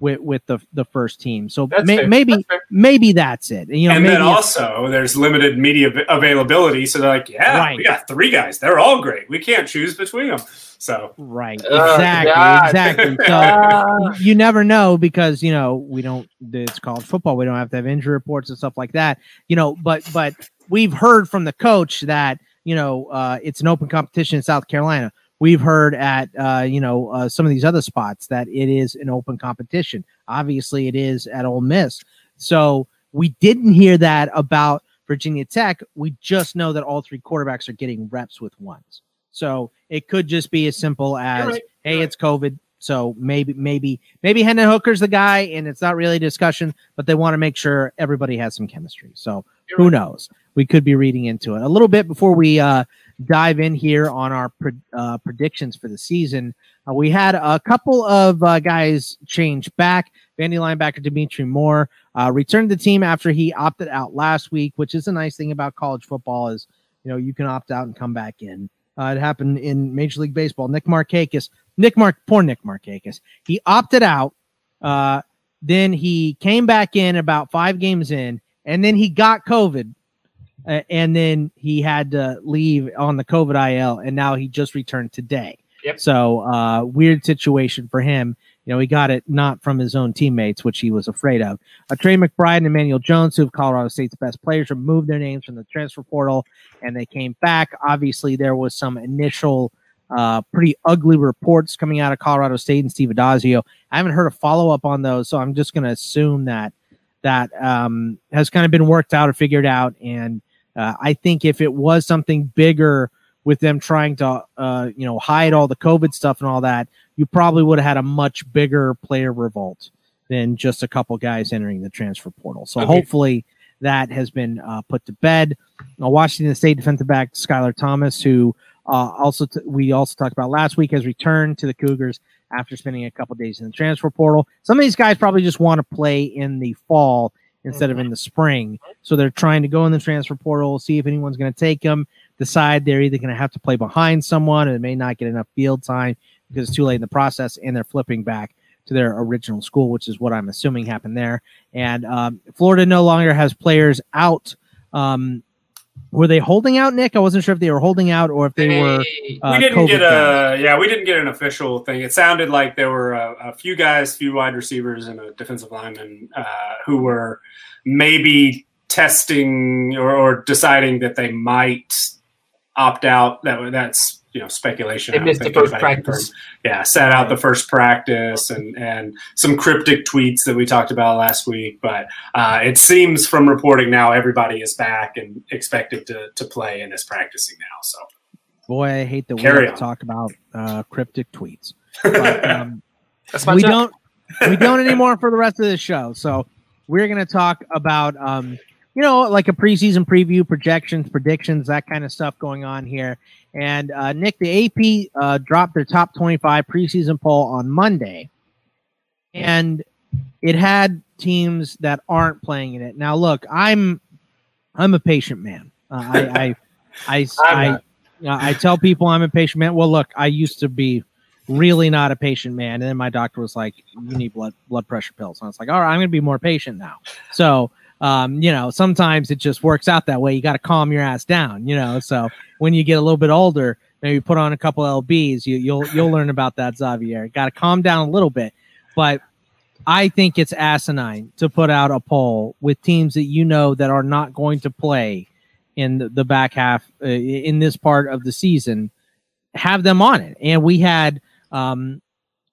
with with the the first team. So may, maybe that's maybe that's it. You know, and then also there's limited media availability, so they're like, yeah, right. we got three guys. They're all great. We can't choose between them. So right, exactly, oh, exactly. So you never know because you know we don't. It's college football. We don't have to have injury reports and stuff like that. You know, but but we've heard from the coach that you know uh, it's an open competition in South Carolina we've heard at uh, you know uh, some of these other spots that it is an open competition. Obviously, it is at Ole Miss. So we didn't hear that about Virginia Tech. We just know that all three quarterbacks are getting reps with ones. So it could just be as simple as, right. "Hey, right. it's COVID." So maybe, maybe, maybe Hendon Hooker's the guy, and it's not really a discussion, but they want to make sure everybody has some chemistry. So You're who right. knows? We could be reading into it a little bit before we uh, dive in here on our pre- uh, predictions for the season. Uh, we had a couple of uh, guys change back. Vandy linebacker Dimitri Moore uh, returned to the team after he opted out last week, which is a nice thing about college football is you know, you can opt out and come back in. Uh, it happened in Major League Baseball. Nick Markakis, Nick Mark, poor Nick Markakis. He opted out. Uh, then he came back in about five games in, and then he got COVID, uh, and then he had to leave on the COVID IL, and now he just returned today. Yep. So uh, weird situation for him. You know, he got it not from his own teammates, which he was afraid of. Uh, Trey McBride and Emmanuel Jones, two of Colorado State's best players, removed their names from the transfer portal, and they came back. Obviously, there was some initial uh, pretty ugly reports coming out of Colorado State and Steve Addazio. I haven't heard a follow up on those, so I'm just going to assume that that um, has kind of been worked out or figured out. And uh, I think if it was something bigger with them trying to, uh, you know, hide all the COVID stuff and all that, you probably would have had a much bigger player revolt than just a couple guys entering the transfer portal. So Okay. hopefully that has been uh, put to bed. Uh, Washington State defensive back Skylar Thomas, who uh, also t- we also talked about last week, has returned to the Cougars after spending a couple days in the transfer portal. Some of these guys probably just want to play in the fall instead of in the spring, so they're trying to go in the transfer portal, see if anyone's going to take them. Decide they're either going to have to play behind someone, or they may not get enough field time because it's too late in the process, and they're flipping back to their original school, which is what I'm assuming happened there. And um, Florida no longer has players out. Um, were they holding out, Nick? I wasn't sure if they were holding out or if they were. Uh, we didn't COVID get guys. a yeah, we didn't get an official thing. It sounded like there were a, a few guys, few wide receivers, and a defensive lineman uh, who were maybe testing or, or deciding that they might opt out. That that's you know speculation. They missed the first practice. Yeah, sat out the first practice and and some cryptic tweets that we talked about last week. But uh, it seems from reporting now everybody is back and expected to to play and is practicing now. So. Boy, I hate that we have to talk about uh, cryptic tweets. But, um, That's we job. don't we don't anymore for the rest of the show. So we're gonna talk about um, you know, like a preseason preview, projections, predictions, that kind of stuff going on here. And uh, Nick, the AP uh, dropped their top twenty-five preseason poll on Monday, and it had teams that aren't playing in it. Now, look, I'm I'm a patient man. Uh, I I I, I, uh, I tell people I'm a patient man. Well, look, I used to be really not a patient man, and then my doctor was like, "You need blood blood pressure pills." And I was like, "All right, I'm going to be more patient now." So, um, you know, sometimes it just works out that way. You got to calm your ass down, you know. So when you get a little bit older, maybe put on a couple lbs. You, you'll you'll learn about that, Xavier. Got to calm down a little bit, but. I think it's asinine to put out a poll with teams that you know that are not going to play in the, the back half uh, in this part of the season have them on it and we had um,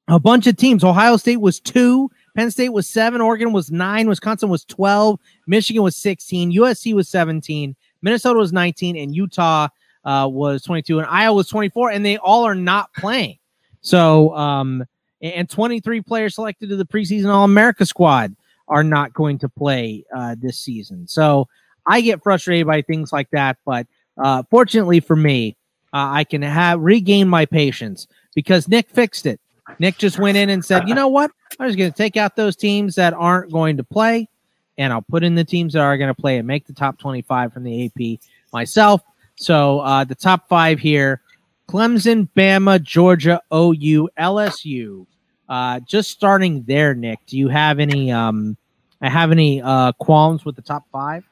a bunch of teams ohio state was two penn state was seven oregon was nine wisconsin was 12 michigan was 16 usc was 17 minnesota was 19 and utah uh, was 22 and iowa was 24 and they all are not playing so um, and 23 players selected to the preseason all america squad are not going to play uh, this season so I get frustrated by things like that, but uh, fortunately for me, uh, I can have regain my patience because Nick fixed it. Nick just went in and said, "You know what? I'm just going to take out those teams that aren't going to play, and I'll put in the teams that are going to play and make the top 25 from the AP myself." So uh, the top five here: Clemson, Bama, Georgia, OU, LSU. Uh, just starting there, Nick. Do you have any um, I have any uh, qualms with the top five?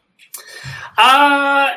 Uh,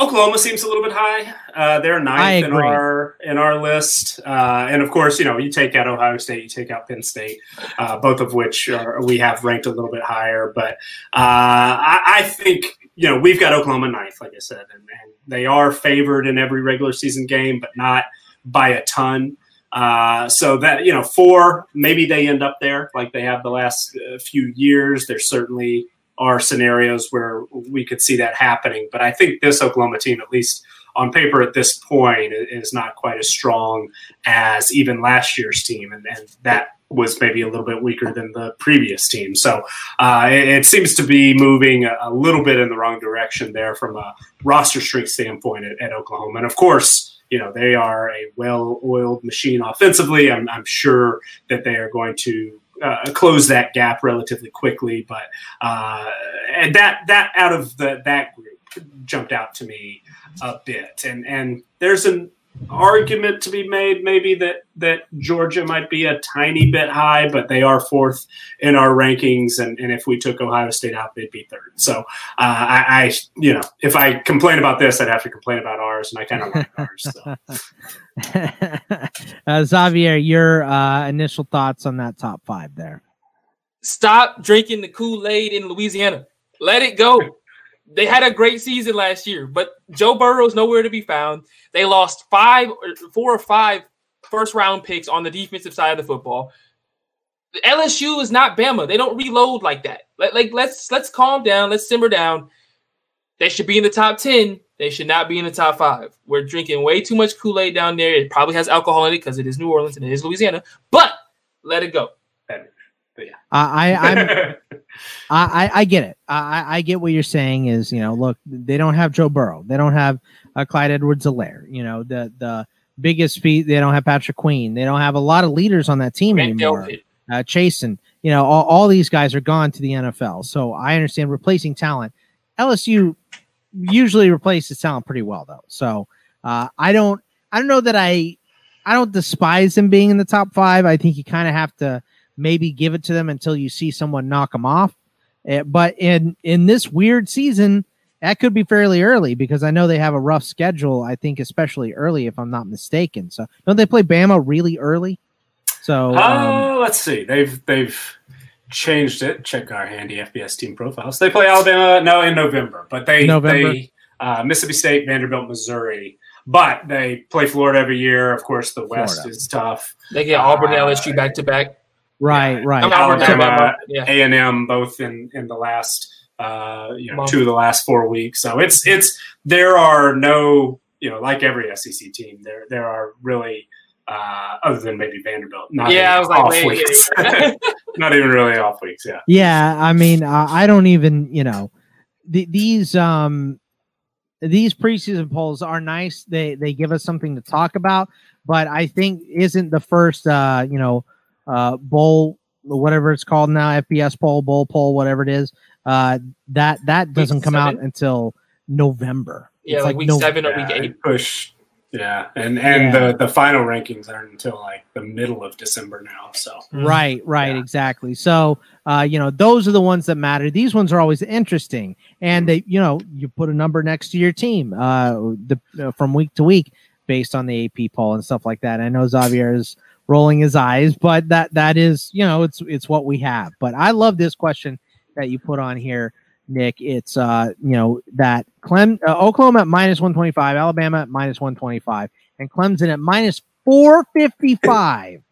Oklahoma seems a little bit high. Uh, they're ninth in our in our list, uh, and of course, you know, you take out Ohio State, you take out Penn State, uh, both of which are, we have ranked a little bit higher. But uh, I, I think you know we've got Oklahoma ninth, like I said, and, and they are favored in every regular season game, but not by a ton. Uh, so that you know, four maybe they end up there like they have the last uh, few years. They're certainly are scenarios where we could see that happening. But I think this Oklahoma team, at least on paper at this point, is not quite as strong as even last year's team, and, and that was maybe a little bit weaker than the previous team. So uh, it, it seems to be moving a, little bit in the wrong direction there from a roster strength standpoint at, at Oklahoma. And of course, you know they are a well-oiled machine offensively. I'm, I'm sure that they are going to uh, close that gap relatively quickly. But uh, and that that out of the that group, jumped out to me a bit. And and there's an argument to be made maybe that that Georgia might be a tiny bit high, but they are fourth in our rankings, and, and if we took Ohio State out, they'd be third. So uh, I, I, you know, if I complain about this, I'd have to complain about ours, and I kind of like ours. So. uh, Xavier, your uh, initial thoughts on that top five there? Stop drinking the Kool Aid in Louisiana. Let it go. They had a great season last year, but Joe Burrow's nowhere to be found. They lost five, four or five first round picks on the defensive side of the football. LSU is not Bama. They don't reload like that. Like, like let's let's calm down. Let's simmer down. They should be in the top ten. They should not be in the top five. We're drinking way too much Kool Aid down there. It probably has alcohol in it because it is New Orleans and it is Louisiana. But let it go. But yeah, I, I'm, I, I get it. I, I get what you're saying. Is you know, look, they don't have Joe Burrow. They don't have uh, Clyde Edwards-Helaire. You know, the the biggest speed. They don't have Patrick Queen. They don't have a lot of leaders on that team Grant anymore. Uh, Chasen. You know, all, all these guys are gone to the NFL. So I understand replacing talent. LSU usually replaces talent pretty well, though. So uh, I don't. I don't know that I. I don't despise him being in the top five. I think you kind of have to maybe give it to them until you see someone knock them off. Uh, but in in this weird season, that could be fairly early because I know they have a rough schedule. I think especially early, if I'm not mistaken. So don't they play Bama really early? So uh, um, let's see. They've they've changed it. Check our handy FBS team profiles. They play Alabama no in November, but they November. they uh, Mississippi State, Vanderbilt, Missouri. But they play Florida every year. Of course, the West Florida. is tough. They get Auburn, uh, LSU back to back. Right, yeah. right. Alabama, A and M, both in in the last uh, you know two of the last four weeks. So it's it's there are no you know like every SEC team there there are really uh, other than maybe Vanderbilt. Not yeah, I was like, wait, weeks. not even really off weeks. Yeah. Yeah, I mean, uh, I don't even you know the, these um these preseason polls are nice. They they give us something to talk about, but I think isn't the first uh you know uh, bowl, whatever it's called now, FBS poll, bowl poll, whatever it is. Uh, that that doesn't week come seven? out until November. Yeah, it's like, like week November. seven or week eight. Push. Yeah, and and yeah. the the final rankings aren't until like the middle of December now. So mm-hmm. right, right, yeah. exactly. So uh, you know, those are the ones that matter. These ones are always interesting, and they, you know, you put a number next to your team, uh, the uh, from week to week based on the AP poll and stuff like that. I know Xavier is rolling his eyes, but that that is, you know, it's it's what we have. But I love this question that you put on here, Nick. It's uh, you know, that Clem uh, Oklahoma at minus 125, Alabama at minus 125, and Clemson at minus 455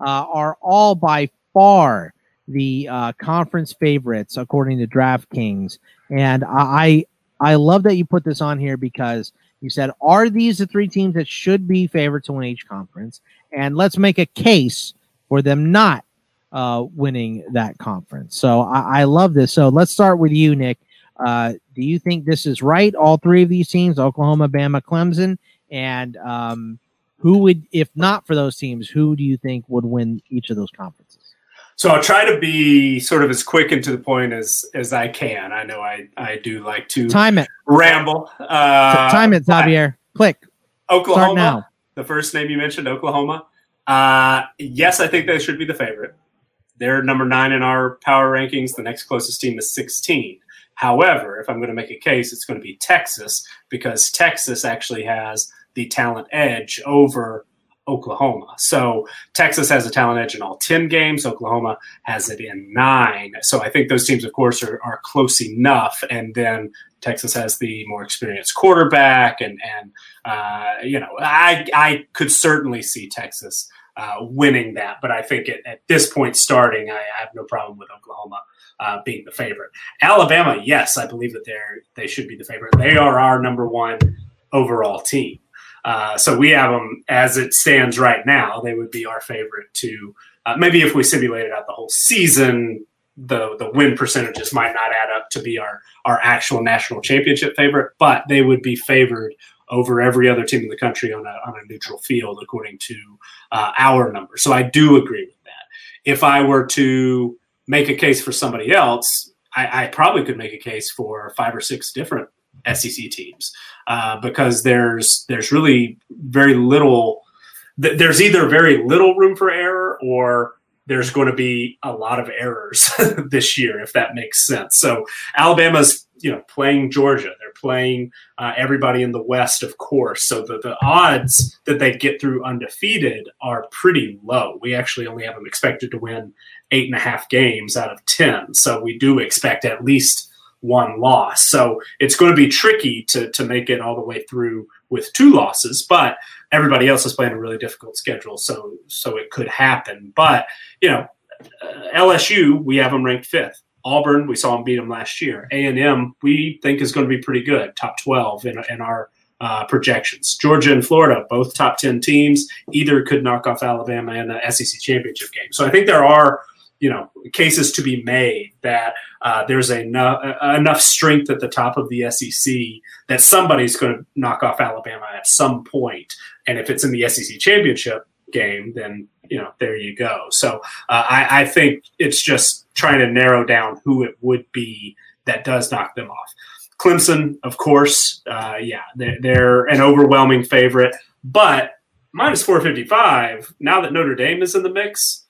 uh, are all by far the uh, conference favorites according to DraftKings. And I I love that you put this on here because you said, are these the three teams that should be favored to win each conference? And let's make a case for them not uh, winning that conference. So I, I, love this. So let's start with you, Nick. Uh, do you think this is right? All three of these teams, Oklahoma, Bama, Clemson, and um, who would, if not for those teams, who do you think would win each of those conferences? So I'll try to be sort of as quick and to the point as as I can. I know I I do like to time it, ramble. Uh, time it, Xavier. Click. Oklahoma. The first name you mentioned, Oklahoma. Uh, yes, I think they should be the favorite. They're number nine in our power rankings. The next closest team is 16. However, if I'm going to make a case, it's going to be Texas because Texas actually has the talent edge over Oklahoma. So Texas has a talent edge in all 10 games. Oklahoma has it in nine. So I think those teams, of course, are, are close enough. And then Texas has the more experienced quarterback, and and uh, you know I I could certainly see Texas uh, winning that, but I think at, at this point, starting, I, I, have no problem with Oklahoma uh, being the favorite. Alabama, yes, I believe that they're they should be the favorite. They are our number one overall team. Uh, so we have them as it stands right now. They would be our favorite to uh, maybe if we simulated out the whole season, the the win percentages might not add up to be our our actual national championship favorite, but they would be favored over every other team in the country on a on a neutral field according to uh, our number. So I do agree with that. If I were to make a case for somebody else, I, I probably could make a case for five or six different SEC teams uh, because there's there's really very little. Th- there's either very little room for error or there's going to be a lot of errors this year, if that makes sense. So Alabama's you know playing Georgia, they're playing uh, everybody in the West, of course. So the, the odds that they get through undefeated are pretty low. We actually only have them expected to win eight and a half games out of ten. So we do expect at least one loss. So it's going to be tricky to to make it all the way through with two losses, but everybody else is playing a really difficult schedule, so so it could happen. But you know, uh, LSU we have them ranked fifth. Auburn we saw them beat them last year. A and M we think is going to be pretty good, top twelve in, in our uh, projections. Georgia and Florida both top ten teams. Either could knock off Alabama in the SEC championship game. So I think there are you know cases to be made that uh, there's enough enough strength at the top of the SEC that somebody's going to knock off Alabama at some point, and if it's in the SEC championship game, then you know there you go. So uh, I, I think it's just trying to narrow down who it would be that does knock them off. Clemson, of course, uh, yeah, they're, they're an overwhelming favorite, but minus 455 now that Notre Dame is in the mix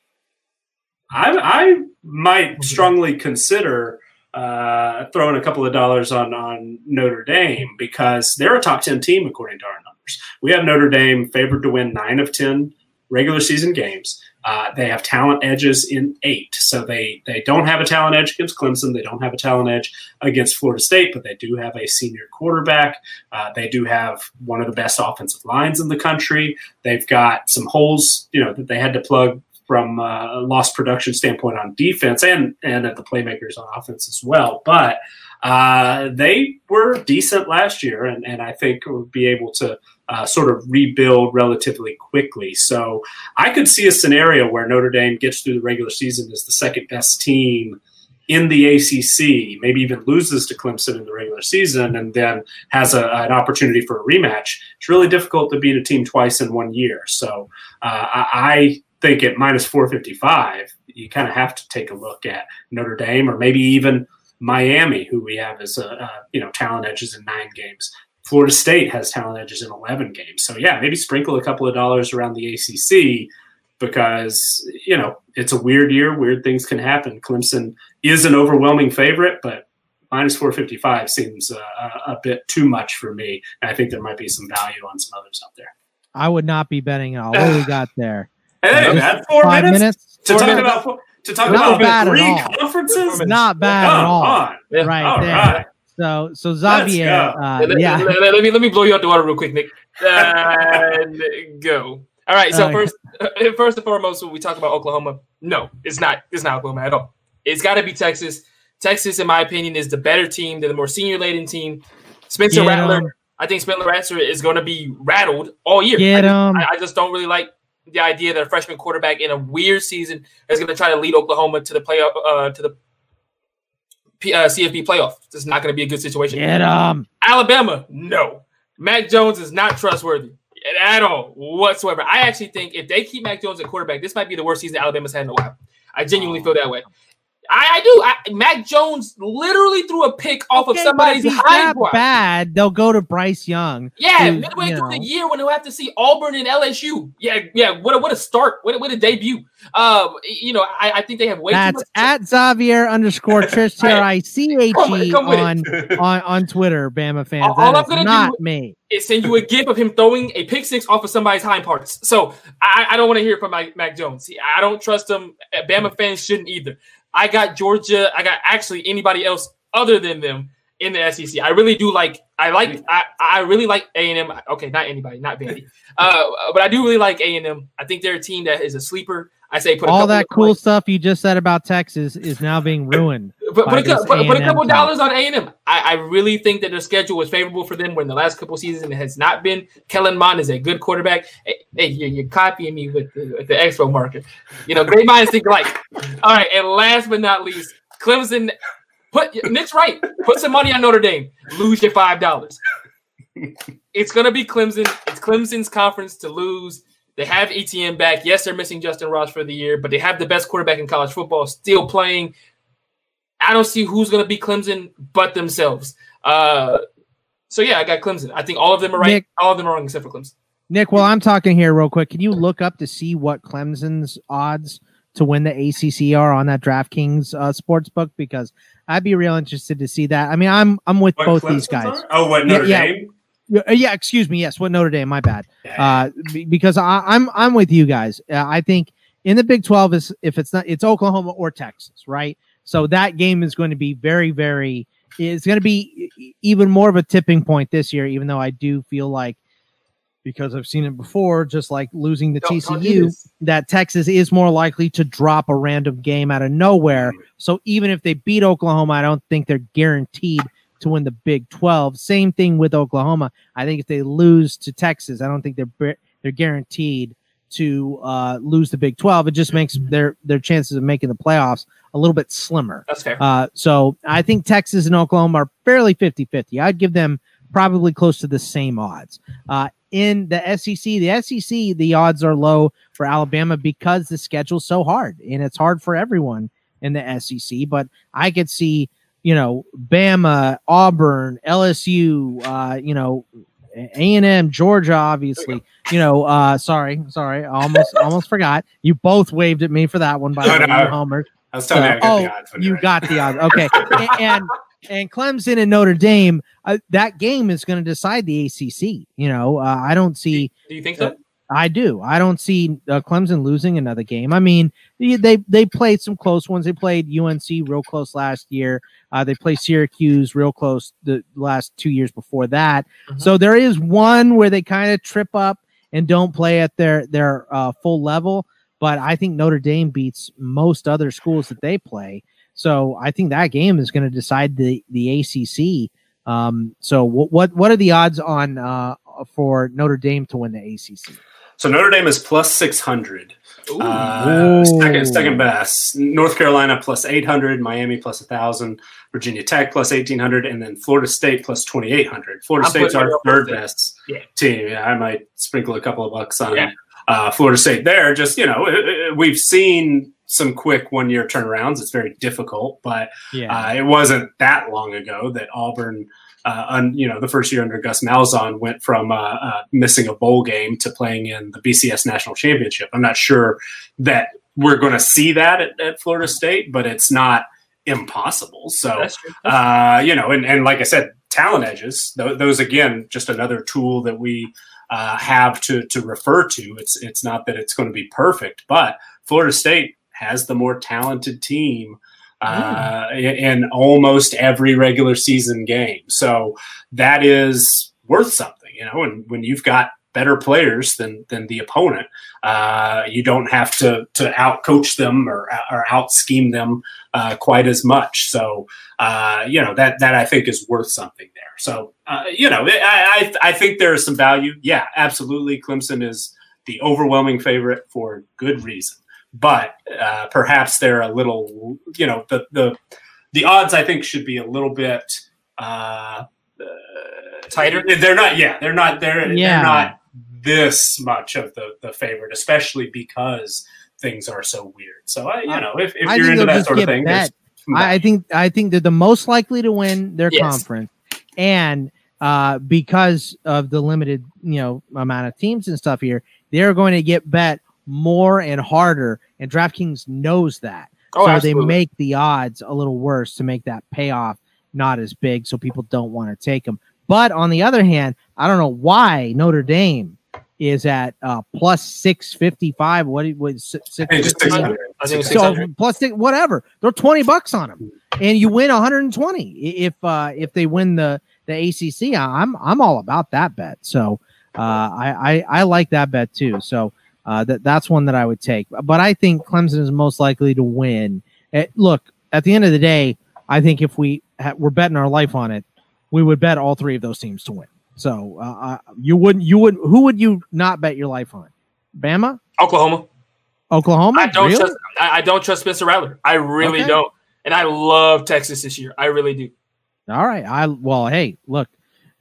I, I might strongly consider uh, throwing a couple of dollars on on Notre Dame because they're a top ten team according to our numbers. We have Notre Dame favored to win nine of ten regular season games. Uh, they have talent edges in eight, so they they don't have a talent edge against Clemson. They don't have a talent edge against Florida State, but they do have a senior quarterback. Uh, they do have one of the best offensive lines in the country. They've got some holes, you know, that they had to plug from a lost production standpoint on defense and and at the playmakers on offense as well. But uh, they were decent last year, and, and I think would be able to uh, sort of rebuild relatively quickly. So I could see a scenario where Notre Dame gets through the regular season as the second best team in the ACC, maybe even loses to Clemson in the regular season, and then has a, an opportunity for a rematch. It's really difficult to beat a team twice in one year. So uh, I think at minus 455, you kind of have to take a look at Notre Dame or maybe even Miami, who we have as a, a you know talent edges in nine games. Florida State has talent edges in 11 games. So yeah, maybe sprinkle a couple of dollars around the ACC because you know it's a weird year. Weird things can happen. Clemson is an overwhelming favorite, but minus 455 seems uh, a, bit too much for me. And I think there might be some value on some others out there. I would not be betting all. What we got there? Hey, man, four Five minutes, minutes to four talk minutes. about to talk not about three conferences. Not bad at all. On. Right all there. Right. So, so Xavier, uh, let, yeah. Let, let, let, me let me blow you out the water real quick, Nick. And go. All right. So okay. first, first and foremost, when we talk about Oklahoma, no, it's not. It's not Oklahoma at all. It's got to be Texas. Texas, in my opinion, is the better team. They're the more senior laden team. Spencer Get Rattler. Em. I think Spencer Rattler is going to be rattled all year. Get I, I, I just don't really like the idea that a freshman quarterback in a weird season is going to try to lead Oklahoma to the playoff uh, to the P, uh, CFP playoff. This is not going to be a good situation. Get um Alabama, no. Mac Jones is not trustworthy at all whatsoever. I actually think if they keep Mac Jones at quarterback, this might be the worst season Alabama's had in a while. I genuinely feel that way. I, I do. I, Mac Jones literally threw a pick off okay, of somebody's hind Bad. They'll go to Bryce Young. Yeah, who, midway through know. the year when they'll have to see Auburn and LSU. Yeah, yeah. What a, what a start. What a, what a debut. Um, you know, I, I think they have way That's too much. at Xavier underscore Triche T R I C H E on on on Twitter. Bama fans. All, all I'm gonna not do me. Is send you a gif of him throwing a pick six off of somebody's hind parts. So I, I don't want to hear from Mac, Mac Jones. I don't trust him. Bama fans shouldn't either. I got Georgia. I got actually anybody else other than them in the SEC. I really do like. I like. I, I really like A and M. Okay, not anybody, not Vandy, uh, but I do really like A and M. I think they're a team that is a sleeper. I say put all that cool stuff you just said about Texas is now being ruined. put, put, a, put, put, a, couple dollars on A and M. I, I really think that their schedule was favorable for them when the last couple seasons it has not been. Kellen Mond is a good quarterback. Hey, hey you're, you're, copying me with the, with the expo market. You know, great minds think alike. All right, and last but not least, Clemson. Put Nick's right. Put some money on Notre Dame. Lose your five dollars. It's gonna be Clemson. It's Clemson's conference to lose. They have Etienne back. Yes, they're missing Justyn Ross for the year, but they have the best quarterback in college football still playing. I don't see who's going to be Clemson but themselves. Uh, So yeah, I got Clemson. I think all of them are right. Nick- all of them are wrong except for Clemson. Nick, while I'm talking here, real quick, can you look up to see what Clemson's odds to win the ACC are on that DraftKings uh, sports book? Because I'd be real interested to see that. I mean, I'm I'm with What both Clemson's these guys. are? Oh, what Yeah, Notre yeah. Dame? Yeah, uh, yeah, excuse me. Yes, what Notre Dame? My bad. Uh, because I, I'm I'm with you guys. Uh, I think in the Big Twelve is if it's not it's Oklahoma or Texas, right? So that game is going to be very very. It's going to be even more of a tipping point this year. Even though I do feel like because I've seen it before, just like losing the Don't- don't TCU, that Texas is more likely to drop a random game out of nowhere. So even if they beat Oklahoma, I don't think they're guaranteed to win the Big 12. Same thing with Oklahoma. I think if they lose to Texas, I don't think they're they're guaranteed to uh, lose the Big 12. It just makes their their chances of making the playoffs a little bit slimmer. That's fair. Uh, so I think Texas and Oklahoma are fairly 50 50. I'd give them probably close to the same odds. Uh, in the SEC, the SEC, the odds are low for Alabama because the schedule's so hard and it's hard for everyone in the SEC. But I could see, you know, Bama, Auburn, LSU, uh, you know, A and M, Georgia, obviously. You know, uh, sorry, sorry, almost almost forgot. You both waved at me for that one by No, the way, no. Homer. I was telling you, I got oh, the odds. you got the odds. Okay, and, and and Clemson and Notre Dame, uh, that game is going to decide the ACC. You know, uh, I don't see. Do you think so? I do. I don't see uh, Clemson losing another game. I mean, they they, played some close ones. They played UNC real close last year. Uh, they played Syracuse real close the last two years before that. Mhm. So there is one where they kind of trip up and don't play at their their uh, full level. But I think Notre Dame beats most other schools that they play. So I think that game is going to decide the the ACC. Um, so what what what are the odds on uh, for Notre Dame to win the ACC? So Notre Dame is plus 600. Ooh. Uh, second, second best. North Carolina plus 800. Miami plus 1,000. Virginia Tech plus 1,800. And then Florida State plus 2,800. Florida I'm State's our third best Yeah. team. Yeah, I might sprinkle a couple of bucks on Yeah. uh, Florida State there. Just, you know, uh, uh, we've seen some quick one year turnarounds. It's very difficult, but Yeah, uh, it wasn't that long ago that Auburn, uh, un, you know, the first year under Gus Malzahn went from uh, uh, missing a bowl game to playing in the BCS national championship. I'm not sure that we're going to see that at, at Florida State, but it's not impossible. So, uh, you know, and, and like I said, talent edges, th- those again, just another tool that we uh, have to to refer to. It's it's not that it's going to be perfect, but Florida State has the more talented team uh, in, in almost every regular season game. So that is worth something, you know. And when you've got better players than than the opponent, uh, you don't have to to out coach them or or out scheme them uh, quite as much. So uh, you know that that I think is worth something there. So uh, you know I, I I think there is some value. Yeah, absolutely. Clemson is the overwhelming favorite for good reason, but uh, perhaps they're a little you know the the the odds I think should be a little bit. Uh, uh, Tighter? They're not. Yeah, they're not. They're Yeah. they're not this much of the the favorite, especially because things are so weird. So I, you know, if, if I you're into that sort of thing, bet. there's some I, I think I think they're the most likely to win their Yes. conference, and uh, because of the limited you know amount of teams and stuff here, they're going to get bet more and harder, and DraftKings knows that. Oh, so absolutely. they make the odds a little worse to make that payoff not as big, so people don't want to take them. But on the other hand, I don't know why Notre Dame is at uh, plus six fifty five. What was six? I think just 650? 600. I think it's So plus six, whatever. Throw twenty bucks on them, and you win one hundred and twenty if uh, if they win the the ACC. I'm I'm all about that bet. So uh, I, I I like that bet too. So uh, that that's one that I would take. But I think Clemson is most likely to win. Eh, look, at the end of the day, I think if we ha- we're betting our life on it, we would bet all three of those teams to win. So uh, you wouldn't you would who would you not bet your life on? Bama, Oklahoma. Oklahoma. I don't Really? trust. I, I don't trust Spencer Rattler. I really Okay. don't. And I love Texas this year. I really do. All right. I well, hey, look,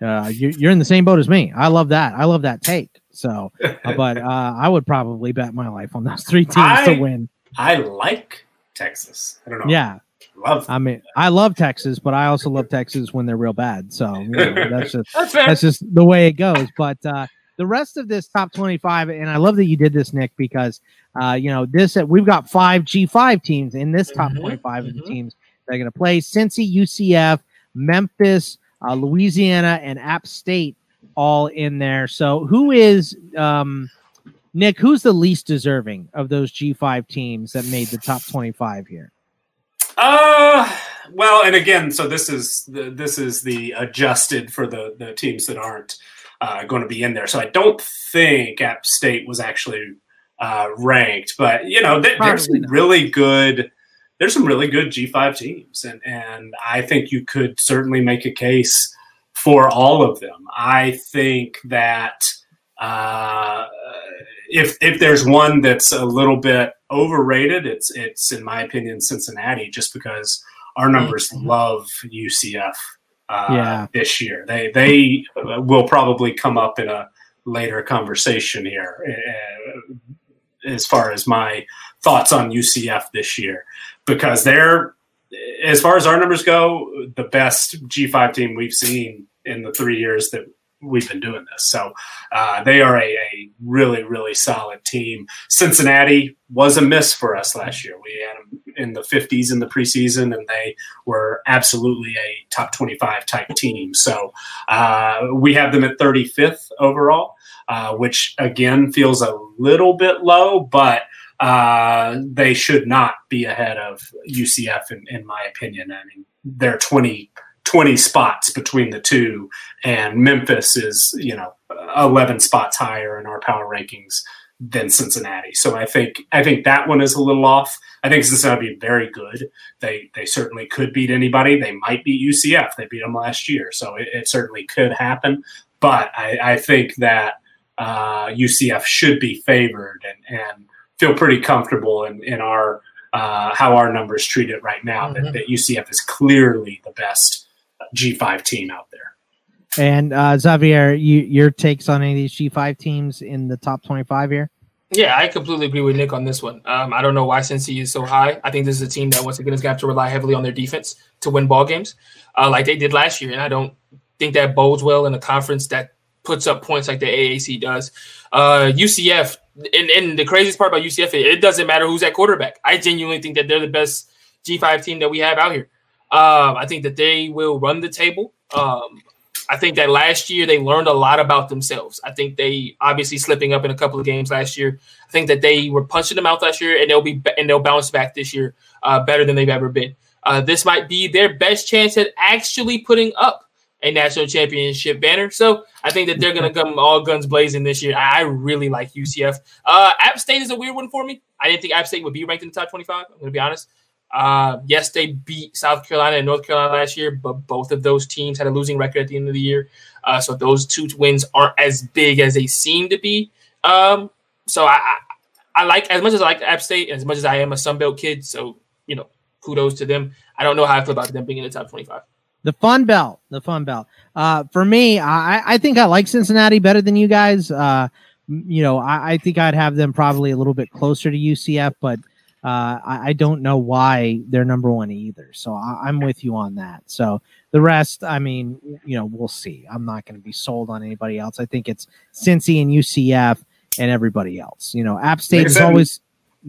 uh, you're, you're in the same boat as me. I love that. I love that take. So, uh, but uh, I would probably bet my life on those three teams to win. I like Texas. I don't know. Yeah. Love. I mean, I love Texas, but I also love Texas when they're real bad. So you know, that's just that's, that's, just the way it goes. But uh, the rest of this top twenty-five, and I love that you did this, Nick, because uh, you know this. Uh, we've got five G five teams in this top mm-hmm, 25 mm-hmm. of the mm-hmm. teams that are going to play: Cincy, UCF, Memphis, uh, Louisiana, and App State, all in there. So who is um, Nick? Who's the least deserving of those G five teams that made the top twenty-five here? Uh well, and again, so this is the this is the adjusted for the the teams that aren't uh, going to be in there. So I don't think App State was actually uh, ranked, but you know, th- there's some really good there's some really good G5 teams, and and I think you could certainly make a case for all of them. I think that uh, if if there's one that's a little bit overrated, it's it's in my opinion Cincinnati, just because our numbers mm-hmm. love UCF uh, yeah. this year. They they will probably come up in a later conversation here uh, as far as my thoughts on UCF this year because they're as far as our numbers go the best G5 team we've seen in the three years that we've been doing this. So uh, they are a, a, really, really solid team. Cincinnati was a miss for us last year. We had them in the 50s in the preseason, and they were absolutely a top 25 type team. So uh, we have them at 35th overall, uh, which again feels a little bit low, but. Uh, they should not be ahead of UCF, in, in my opinion. I mean, they're 20, 20 spots between the two, and Memphis is, you know, 11 spots higher in our power rankings than Cincinnati. So I think I think that one is a little off. I think Cincinnati be very good. They they certainly could beat anybody. They might beat UCF. They beat them last year, so it, it certainly could happen. But I, I think that uh, UCF should be favored and, and feel pretty comfortable in, in our uh, how our numbers treat it right now. Mm-hmm. That, that UCF is clearly the best G5 team out there. And uh, Xavier, you, your takes on any of these G5 teams in the top 25 here? Yeah, I completely agree with Nick on this one. Um, I don't know why Cincy is so high. I think this is a team that once again is going to have to rely heavily on their defense to win ball games, uh, like they did last year. And I don't think that bodes well in a conference that puts up points like the AAC does. Uh, UCF, and, and the craziest part about UCF, it, it doesn't matter who's at quarterback. I genuinely think that they're the best G5 team that we have out here. Um, I think that they will run the table. Um, I think that last year they learned a lot about themselves. I think they obviously slipping up in a couple of games last year. I think that they were punching them out last year, and they'll be and they'll bounce back this year uh, better than they've ever been. Uh, this might be their best chance at actually putting up a national championship banner. So I think that they're going to come all guns blazing this year. I really like UCF. Uh, App State is a weird one for me. I didn't think App State would be ranked in the top 25. I'm going to be honest. Uh, yes, they beat South Carolina and North Carolina last year, but both of those teams had a losing record at the end of the year. Uh, so those two wins aren't as big as they seem to be. Um, so I, I, I, like as much as I like App State, as much as I am a Sunbelt kid. So you know, kudos to them. I don't know how I feel about them being in the top twenty-five. The Fun Belt, the Fun Belt. Uh, for me, I, I think I like Cincinnati better than you guys. Uh, you know, I, I think I'd have them probably a little bit closer to UCF, but uh, I, I, don't know why they're number one either. So I, am with you on that. So the rest, I mean, you know, we'll see. I'm not going to be sold on anybody else. I think it's Cincy and UCF and everybody else. You know, App State is always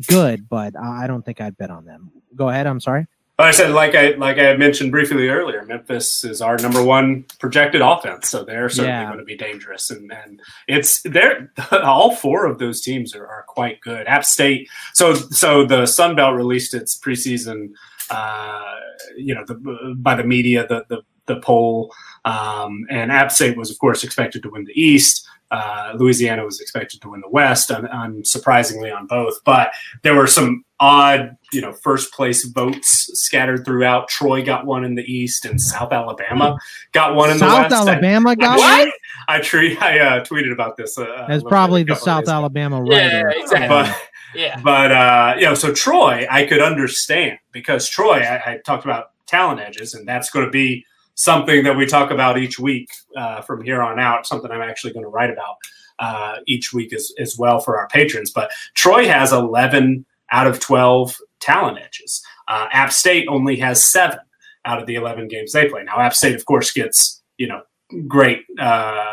good, but I don't think I'd bet on them. Go ahead. I'm sorry. I said, like I like I mentioned briefly earlier, Memphis is our number one projected offense, so they're certainly yeah. going to be dangerous. And and it's they're all four of those teams are, are quite good. App State, so so the Sun Belt released its preseason, uh, you know, the, by the media, the the the poll, um, and App State was of course expected to win the East. Uh, Louisiana was expected to win the West, unsurprisingly on both. But there were some odd, you know, first place votes scattered throughout. Troy got one in the East, and South Alabama got one in South the West. South Alabama I, got what? one. I, tre- I uh, tweeted about this. Uh, As probably the South Alabama writer. Yeah, exactly. But, yeah. But uh, you know, so Troy, I could understand because Troy, I, I talked about talent edges, and that's going to be something that we talk about each week uh, from here on out. Something I'm actually going to write about uh, each week as, as well for our patrons. But Troy has 11 out of 12 talent edges. Uh, App State only has seven out of the 11 games they play. Now, App State, of course, gets, you know, great. Uh,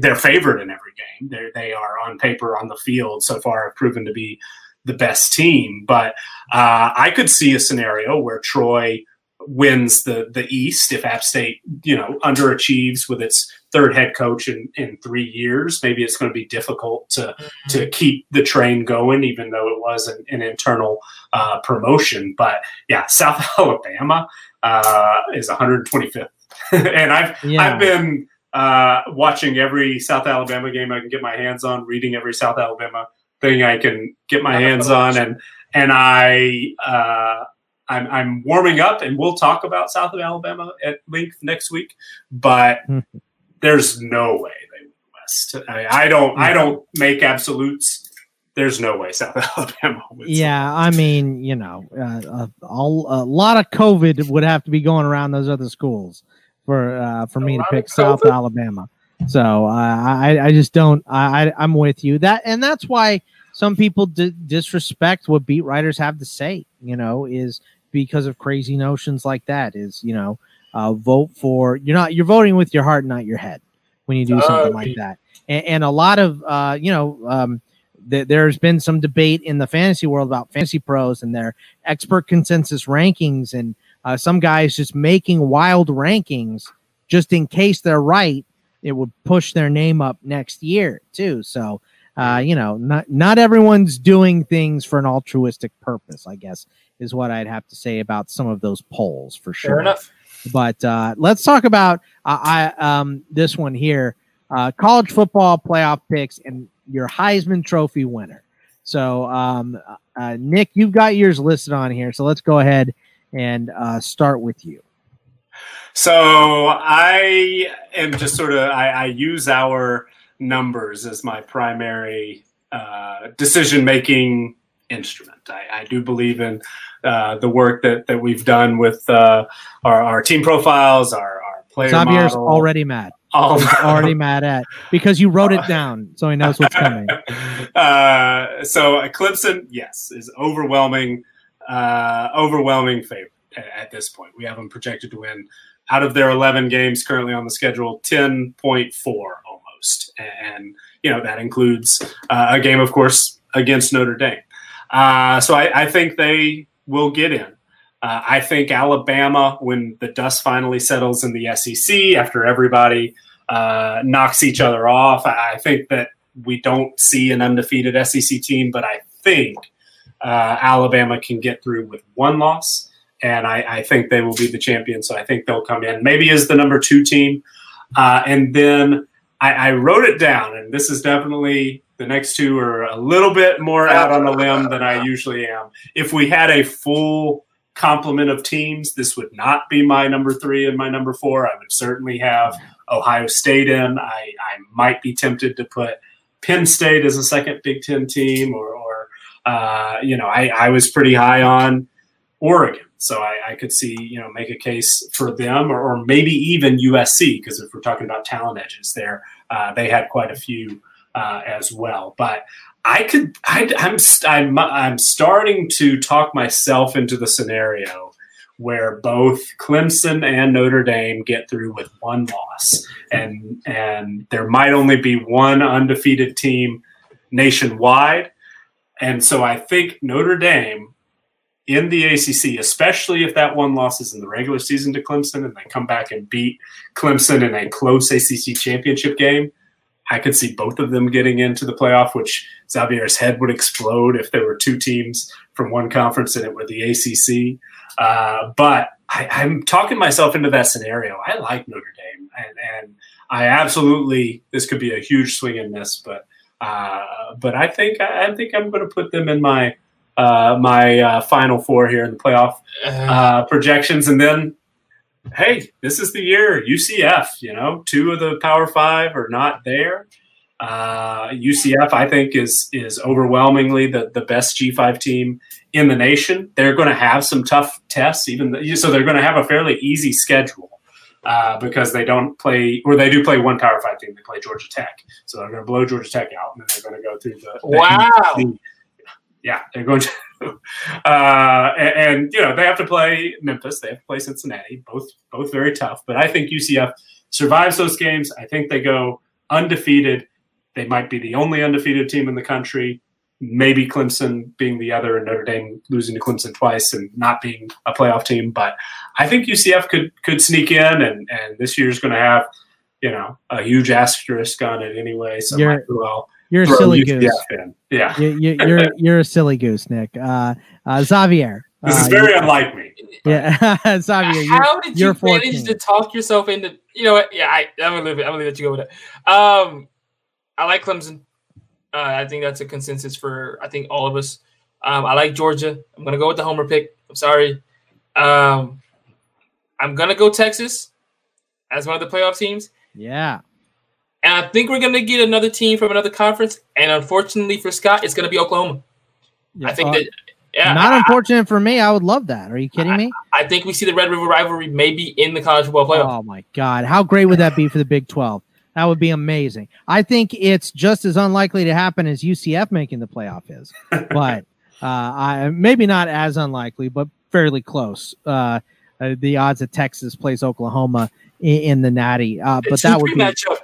they're favored in every game. They're, they are on paper, on the field, so far have proven to be the best team. But uh, I could see a scenario where Troy wins the the East if App State, you know, underachieves with its third head coach in, in three years. Maybe it's going to be difficult to mm-hmm. to keep the train going, even though it was an, an internal uh, promotion. But yeah, South Alabama uh, is 125th, and I've yeah. I've been uh, watching every South Alabama game I can get my hands on, reading every South Alabama thing I can get my hands on, and and I uh, I'm, I'm warming up, and we'll talk about South of Alabama at length next week. But there's no way they win West. I, I don't. I don't make absolutes. There's no way South Alabama wins. Yeah, I mean, you know, uh, a, a, lot of COVID would have to be going around those other schools for uh, for a me to pick South Alabama. So uh, I I just don't. I I'm with you that, and that's why some people d- disrespect what beat writers have to say. You know, is because of crazy notions like that is you know uh, vote for you're not you're voting with your heart not your head when you do something like that and, and a lot of uh, you know um, th- there's been some debate in the fantasy world about fantasy pros and their expert consensus rankings and uh, some guys just making wild rankings just in case they're right it would push their name up next year too so uh, you know, not not everyone's doing things for an altruistic purpose. I guess is what I'd have to say about some of those polls for sure. Fair enough. But uh, let's talk about uh, I um, this one here: uh, college football playoff picks and your Heisman Trophy winner. So, um, uh, Nick, you've got yours listed on here. So let's go ahead and uh, start with you. So I am just sort of I, I use our numbers as my primary uh, decision making instrument. I, I, do believe in uh, the work that, that we've done with uh, our, our team profiles, our, our player Xavier's model. already mad. Oh, He's already mad at because you wrote it down, so he knows what's coming. Uh, so Clemson, yes, is overwhelming, uh, overwhelming favorite at, at this point. We have them projected to win out of their 11 games currently on the schedule, 10.4 almost. And, you know, that includes uh, a game, of course, against Notre Dame. Uh, so I, I, think they will get in. Uh, I think Alabama, when the dust finally settles in the SEC after everybody uh, knocks each other off, I, I, think that we don't see an undefeated SEC team, but I think uh, Alabama can get through with one loss and I, I, think they will be the champion. So I think they'll come in maybe as the number two team, uh, and then I, I, wrote it down, and this is definitely the next two are a little bit more out on the limb than I usually am. If we had a full complement of teams, this would not be my number three and my number four. I would certainly have Ohio State in. I, I might be tempted to put Penn State as a second Big Ten team, or, or uh, you know, I, I was pretty high on Oregon. So I, I, could see, you know, make a case for them or, or maybe even USC, because if we're talking about talent edges there, uh, they had quite a few uh, as well. But I could, I, I'm, I'm, I'm starting to talk myself into the scenario where both Clemson and Notre Dame get through with one loss, and and there might only be one undefeated team nationwide. And so I think Notre Dame in the ACC, especially if that one loss is in the regular season to Clemson and they come back and beat Clemson in a close ACC championship game, I could see both of them getting into the playoff, which Xavier's head would explode if there were two teams from one conference and it were the ACC. Uh, but I, am talking myself into that scenario. I like Notre Dame, and, and I absolutely this could be a huge swing and miss, but uh, but I think I think I'm going to put them in my uh, my uh, final four here in the playoff uh-huh. uh, projections, and then hey, this is the year UCF. You know, two of the Power Five are not there. Uh, UCF, I think, is is overwhelmingly the the best G five team in the nation. They're going to have some tough tests, even the, so they're going to have a fairly easy schedule. Uh, because they don't play, or they do play one Power Five team. They play Georgia Tech, so they're going to blow Georgia Tech out, and then they're going to go through the, the wow yeah, they're going to uh, and, and, you know they have to play Memphis, they have to play Cincinnati, both both very tough. But I think UCF survives those games. I think they go undefeated. They might be the only undefeated team in the country. Maybe Clemson being the other, and Notre Dame losing to Clemson twice and not being a playoff team. But I think UCF could could sneak in, and and this year's going to have you know a huge asterisk on it anyway. So You're- might well You're a throw silly UCF goose. in. Yeah, You, you, you're you're a silly goose, Nick. Uh, uh, Xavier. this is uh, very unlike me. yeah, Xavier. You're, How did you're manage 14. to talk yourself into? You know what? Yeah, I, I'm gonna leave it. I'm gonna let you go with it. Um, I like Clemson. Uh, I think that's a consensus for I think all of us. Um, I like Georgia. I'm gonna go with the homer pick. I'm sorry. Um, I'm gonna go Texas as one of the playoff teams, yeah. And I think we're gonna get another team from another conference. And unfortunately for Scott, it's gonna be Oklahoma. yeah. I think Uh, that. Yeah, not I, unfortunate for me. I would love that. Are you kidding me? I think we see the Red River rivalry maybe in the college football playoff. Oh my god, how great would that be for the Big Twelve? That would be amazing. I think it's just as unlikely to happen as UCF making the playoff is, but uh, I maybe not as unlikely, but fairly close. Uh, uh, the odds that Texas plays Oklahoma in, in the Natty, uh, but that would be matchup.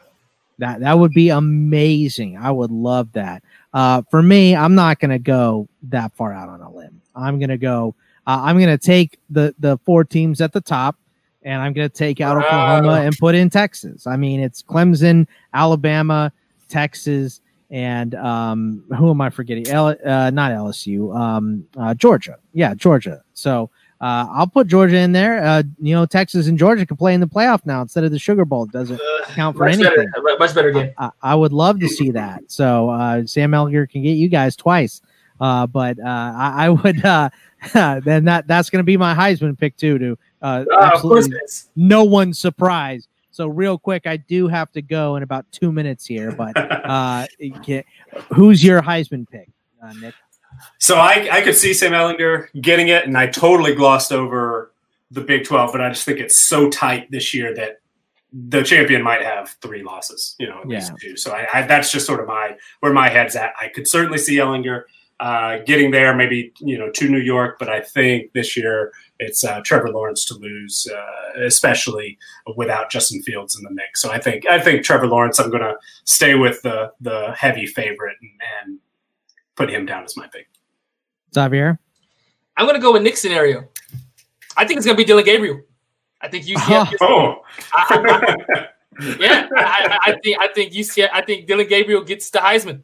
That that would be amazing. I would love that. Uh, for me, I'm not going to go that far out on a limb. I'm going to go. Uh, I'm going to take the the four teams at the top, and I'm going to take out Wow. Oklahoma and put in Texas. I mean, it's Clemson, Alabama, Texas, and um, who am I forgetting? L- uh, not LSU. Um, uh, Georgia. Yeah, Georgia. So. Uh, I'll put Georgia in there. Uh, you know, Texas and Georgia can play in the playoff now instead of the Sugar Bowl. It doesn't count for much anything. better, much better game. I, I would love to see that. So uh, Sam Ehlinger can get you guys twice. Uh, but uh, I, I would uh, then that that's going to be my Heisman pick too. To uh, Uh, absolutely no one's surprised. So real quick, I do have to go in about two minutes here. But uh, who's your Heisman pick, uh, Nick? So I, I could see Sam Ehlinger getting it, and I totally glossed over the Big 12, but I just think it's so tight this year that the champion might have three losses, you know, at least two. So I, I, that's just sort of my where my head's at. I could certainly see Ehlinger uh, getting there, maybe you know to New York, but I think this year it's uh, Trevor Lawrence to lose, uh, especially without Justin Fields in the mix. So I think I think Trevor Lawrence. I'm going to stay with the the heavy favorite and, and put him down as my pick. Xavier. I'm gonna go with Nick's scenario. I think it's gonna be Dillon Gabriel. I think UCF. gets- Oh, I- I- yeah, I, I, I think I think UCF. I think Dillon Gabriel gets the Heisman.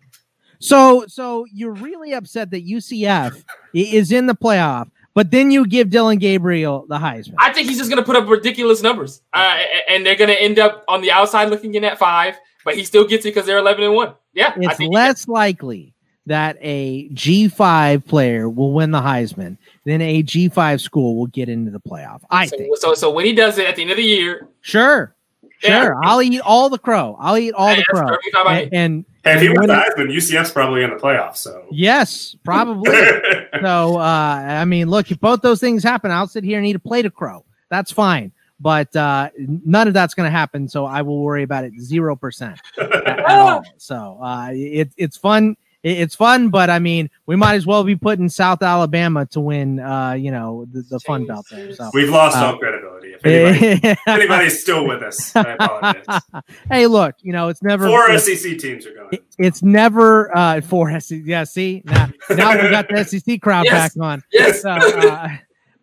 So so you're really upset that UCF is in the playoff, but then you give Dillon Gabriel the Heisman. I think he's just gonna put up ridiculous numbers, uh, and they're gonna end up on the outside looking in at five, but he still gets it because they're 11 and one. Yeah, I it's think less likely that a G5 player will win the Heisman then a G5 school will get into the playoff. I so, think. so. So when he does it at the end of the year, Sure. Yeah. Sure. I'll eat all the crow. I'll eat all hey, the crow. perfectly fine by me. And, and if he wins the Heisman, UCF's probably in the playoffs. So yes, probably. so uh I mean, look, if both those things happen, I'll sit here and eat a plate of crow. That's fine. But uh none of that's gonna happen, so I will worry about it zero percent at, at all. So uh it, it's fun. It, it's fun, but I mean, we might as well be putting South Alabama to win uh, you know, the, the fun belt there. So we've lost Uh, all credibility. If anybody, if anybody's still with us, I apologize. hey, look, you know, it's never Four it's, SEC teams are going. it- it's never uh four SEC. Yeah, see now, now we got the SEC crowd Yes. back on. Yes. So, uh,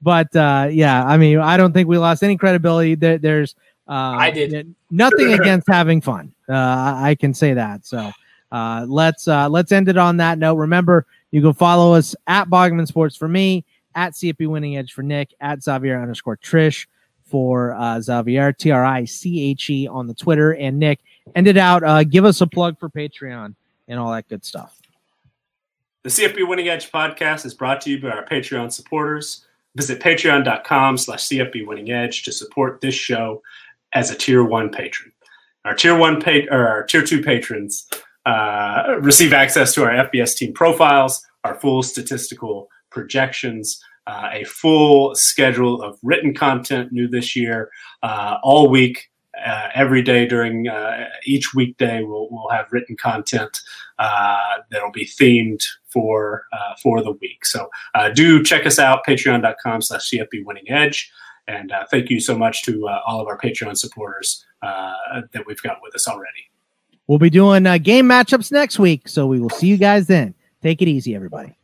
but uh, yeah, I mean, I don't think we lost any credibility. There, there's uh, I did. nothing against having fun. Uh, I I can say that. So uh, let's uh, let's end it on that note. Remember, you can follow us at Bogman Sports for me, at CFB Winning Edge for Nick, at Xavier underscore Triche for uh, Xavier T R I C H E on the Twitter, and Nick. End it out. Uh, give us a plug for Patreon and all that good stuff. The CFB Winning Edge podcast is brought to you by our Patreon supporters. Visit patreon.com slash CFB Winning Edge to support this show as a tier one patron. Our tier one pa- or our tier two patrons uh, receive access to our FBS team profiles, our full statistical projections, uh, a full schedule of written content new this year, uh, all week uh, every day during uh, each weekday, we'll, we'll have written content that'll be themed for for the week. So do check us out, patreon.com slash CFB Winning Edge. And thank you so much to all of our Patreon supporters that we've got with us already. We'll be doing uh, game matchups next week. So we will see you guys then. Take it easy, everybody.